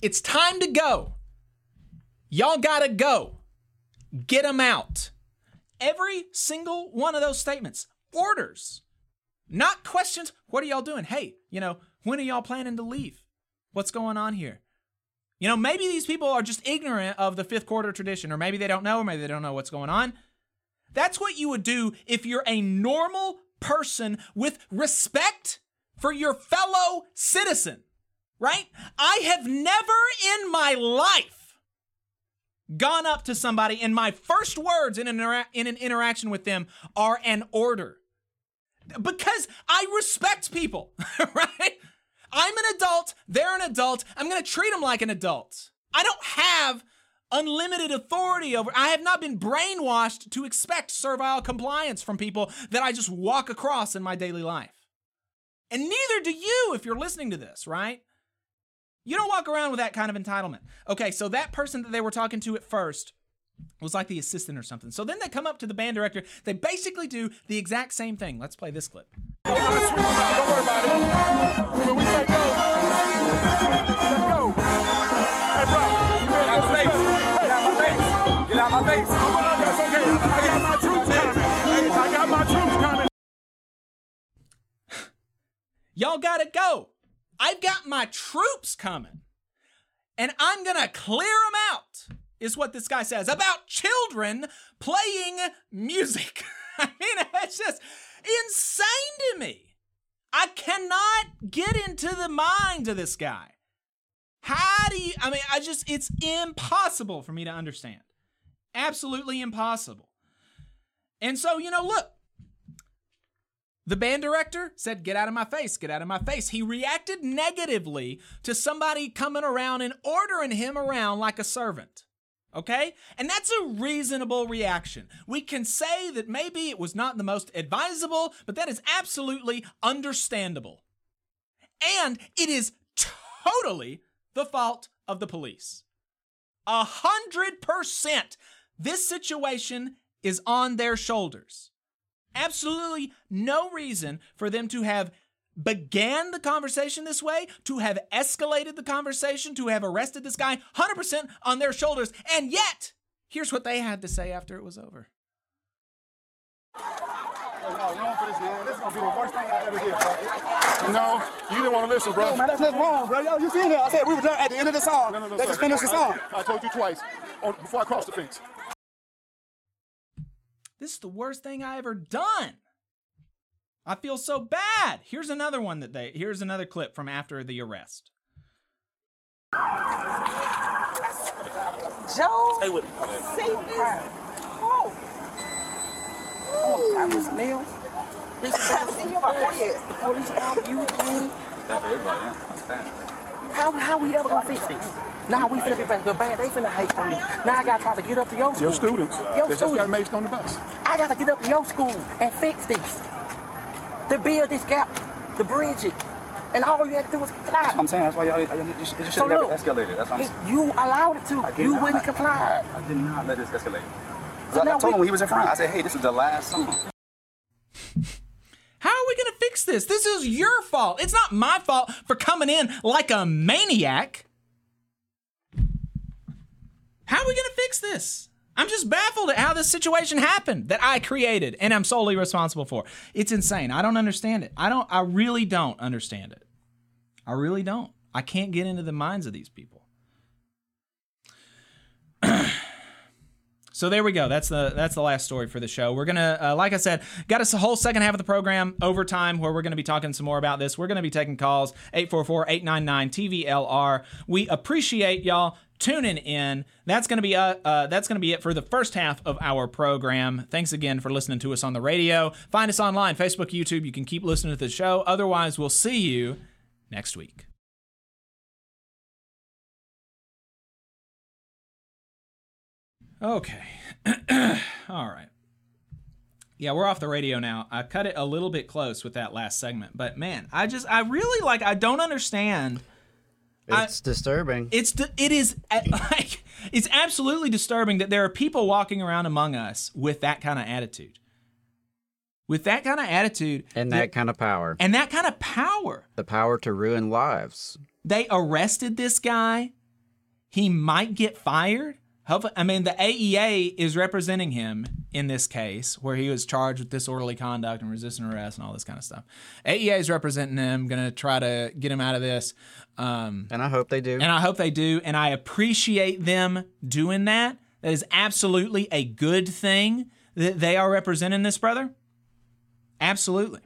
It's time to go. Y'all gotta go. Get them out. Every single one of those statements, orders. Not questions. What are y'all doing? Hey, you know, when are y'all planning to leave? What's going on here? You know, maybe these people are just ignorant of the fifth quarter tradition, or maybe they don't know, or maybe they don't know what's going on. That's what you would do if you're a normal person with respect for your fellow citizen, right? I have never in my life gone up to somebody and my first words in an, intera- in an interaction with them are an order because I respect people, right? I'm an adult, they're an adult. I'm to treat them like an adult. I don't have unlimited authority over I have not been brainwashed to expect servile compliance from people that I just walk across in my daily life. And neither do you if you're listening to this, right? You don't walk around with that kind of entitlement. Okay, so that person that they were talking to at first was like the assistant or something. So then they come up to the band director. They basically do the exact same thing. Let's play this clip. Y'all gotta go. I've got my troops coming. And I'm gonna clear them out, is what this guy says about children playing music. I mean, it's just insane to me. I cannot get into the mind of this guy. How do you, I mean, I just, it's impossible for me to understand. Absolutely impossible. And so, you know, look, the band director said, Get out of my face, get out of my face. He reacted negatively to somebody coming around and ordering him around like a servant. Okay? And that's a reasonable reaction. We can say that maybe it was not the most advisable, but that is absolutely understandable. And it is totally the fault of the police. A hundred percent. This situation is on their shoulders. Absolutely no reason for them to have began the conversation this way, to have escalated the conversation, to have arrested this guy 100% on their shoulders. And yet, here's what they had to say after it was over.
No, you didn't want to listen, bro.
No, man, that's not wrong, bro. Yo, you seen it? I said we were done at the end of the song.
No, no, no,
Let's just finish the song.
I told you twice on, before I crossed the fence.
This is the worst thing I ever done. I feel so bad. Here's another one that they here's another clip from after the arrest.
Joe. Stay with me. See this? Oh. Oh, I was male. This is see you about yes. The police help you. How how we ever gonna fix this?
Now we finna be back to bad. They finna hate on me. Now I gotta try to get up to your school.
Your students.
Your
They just got
students.
maced on the bus.
I gotta get up to your school and fix this. To build this gap, to bridge it. And all you had to do was comply.
That's what I'm saying. That's why y'all, y'all just, it just
So look,
escalated. That's what I'm saying.
you allowed it to.
I did
You
not.
wouldn't comply.
I did not let this escalate.
So
I, I told
we-
him when he was in front. I said, hey, this is the last song.
How are we going to fix this? This is your fault. It's not my fault for coming in like a maniac. How are we going to fix this? I'm just baffled at how this situation happened that I created and I'm solely responsible for. It's insane. I don't understand it. I don't I really don't understand it. I really don't. I can't get into the minds of these people. So there we go. That's the that's the last story for the show. We're gonna, uh, like I said, got us a whole second half of the program overtime where we're gonna be talking some more about this. We're gonna be taking calls 844-899-TVLR. We appreciate y'all tuning in. That's gonna be uh, uh that's gonna be it for the first half of our program. Thanks again for listening to us on the radio. Find us online, Facebook, YouTube. You can keep listening to the show. Otherwise, we'll see you next week. Okay. All right. Yeah, we're off the radio now. I cut it a little bit close with that last segment, but man, I just I really like I don't understand.
It's disturbing.
It's it is like it's absolutely disturbing that there are people walking around among us with that kind of attitude. With that kind of attitude
And that kind of power.
and that kind of power.
The power to ruin lives.
They arrested this guy. He might get fired. Hopefully, I mean, the AEA is representing him in this case where he was charged with disorderly conduct and resisting arrest and all this kind of stuff. AEA is representing him, going to try to get him out of this. Um,
and I hope they do.
And I hope they do. And I appreciate them doing that. That is absolutely a good thing that they are representing this brother. Absolutely.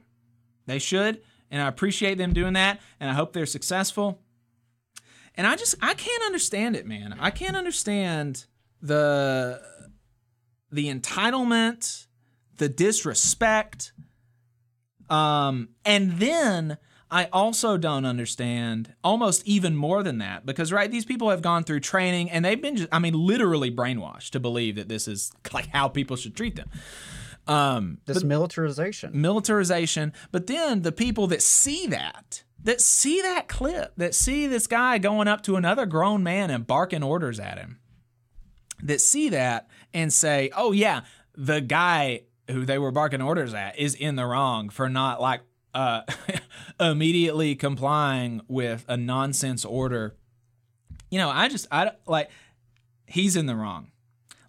They should. And I appreciate them doing that. And I hope they're successful. And I just I can't understand it, man. I can't understand the the entitlement, the disrespect. Um, and then I also don't understand almost even more than that because right, these people have gone through training and they've been just I mean literally brainwashed to believe that this is like how people should treat them. Um,
this militarization.
Militarization. But then the people that see that, that see that clip, that see this guy going up to another grown man and barking orders at him, that see that and say, oh, yeah, the guy who they were barking orders at is in the wrong for not like uh, immediately complying with a nonsense order. You know, I just, I like, he's in the wrong.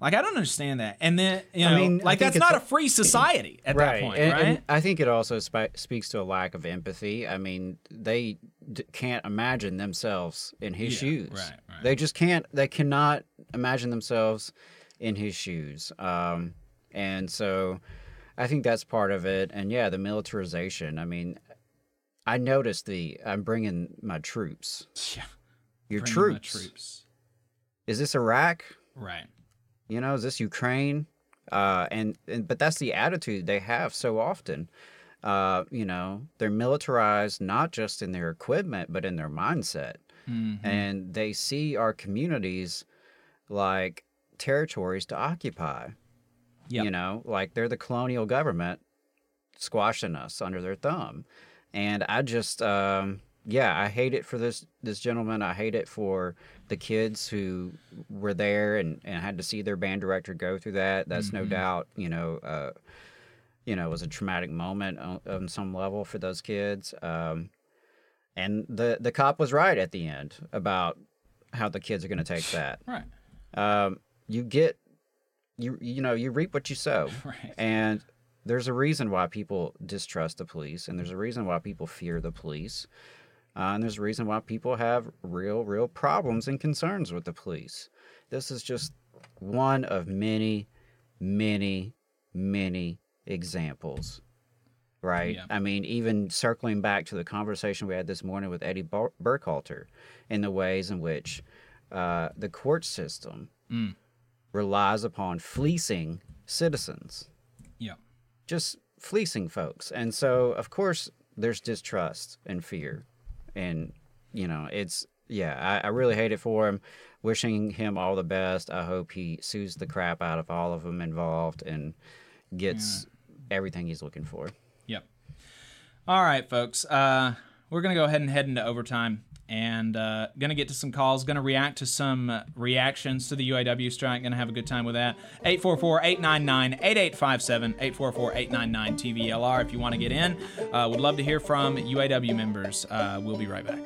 Like, I don't understand that. And then, you know,
I mean,
like, that's not
a-
free society at that point,
and,
right?
and I think it also sp- speaks to a lack of empathy. I mean, they d- can't imagine themselves in his
Yeah,
shoes.
right, right.
They just can't. They cannot imagine themselves in his shoes. Um, and so, I think that's part of it. And yeah, the militarization. I mean, I noticed the. I'm bringing my troops.
Yeah.
Your troops.
troops.
Is this Iraq?
Right.
You know, is this Ukraine? Uh, and, and but that's the attitude they have so often. Uh, you know, they're militarized not just in their equipment, but in their mindset.
Mhm.
And they see our communities like territories to occupy. You know, like they're the colonial government squashing us under their thumb. And I just, um, yeah, I hate it for this this gentleman. I hate it for the kids who were there and, and had to see their band director go through that. That's no
Mhm.
doubt, you know, uh, you know, it was a traumatic moment on, on some level for those kids. Um, and the the cop was right at the end about how the kids are going to take that.
Right.
Um, you get you you know you reap what you sow,
Right.
and there's a reason why people distrust the police, and there's a reason why people fear the police, uh, and there's a reason why people have real real problems and concerns with the police. This is just one of many, many, many examples right?
Yeah.
I mean, even circling back to the conversation we had this morning with Eddie Bur- Burkhalter, in the ways in which uh, the court system
Mm.
relies upon fleecing citizens,
Yeah.
just fleecing folks, and so of course there's distrust and fear, and you know it's yeah, I, I really hate it for him. Wishing him all the best. I hope he sues the crap out of all of them involved and gets everything he's looking for.
Yep. All right, folks. Uh, we're gonna go ahead and head into overtime, and uh, gonna get to some calls. Gonna react to some uh, reactions to the UAW strike. Gonna have a good time with that. 844-899-8857. 844-899 TVLR. If you want to get in, uh, would love to hear from UAW members. Uh, we'll be right back.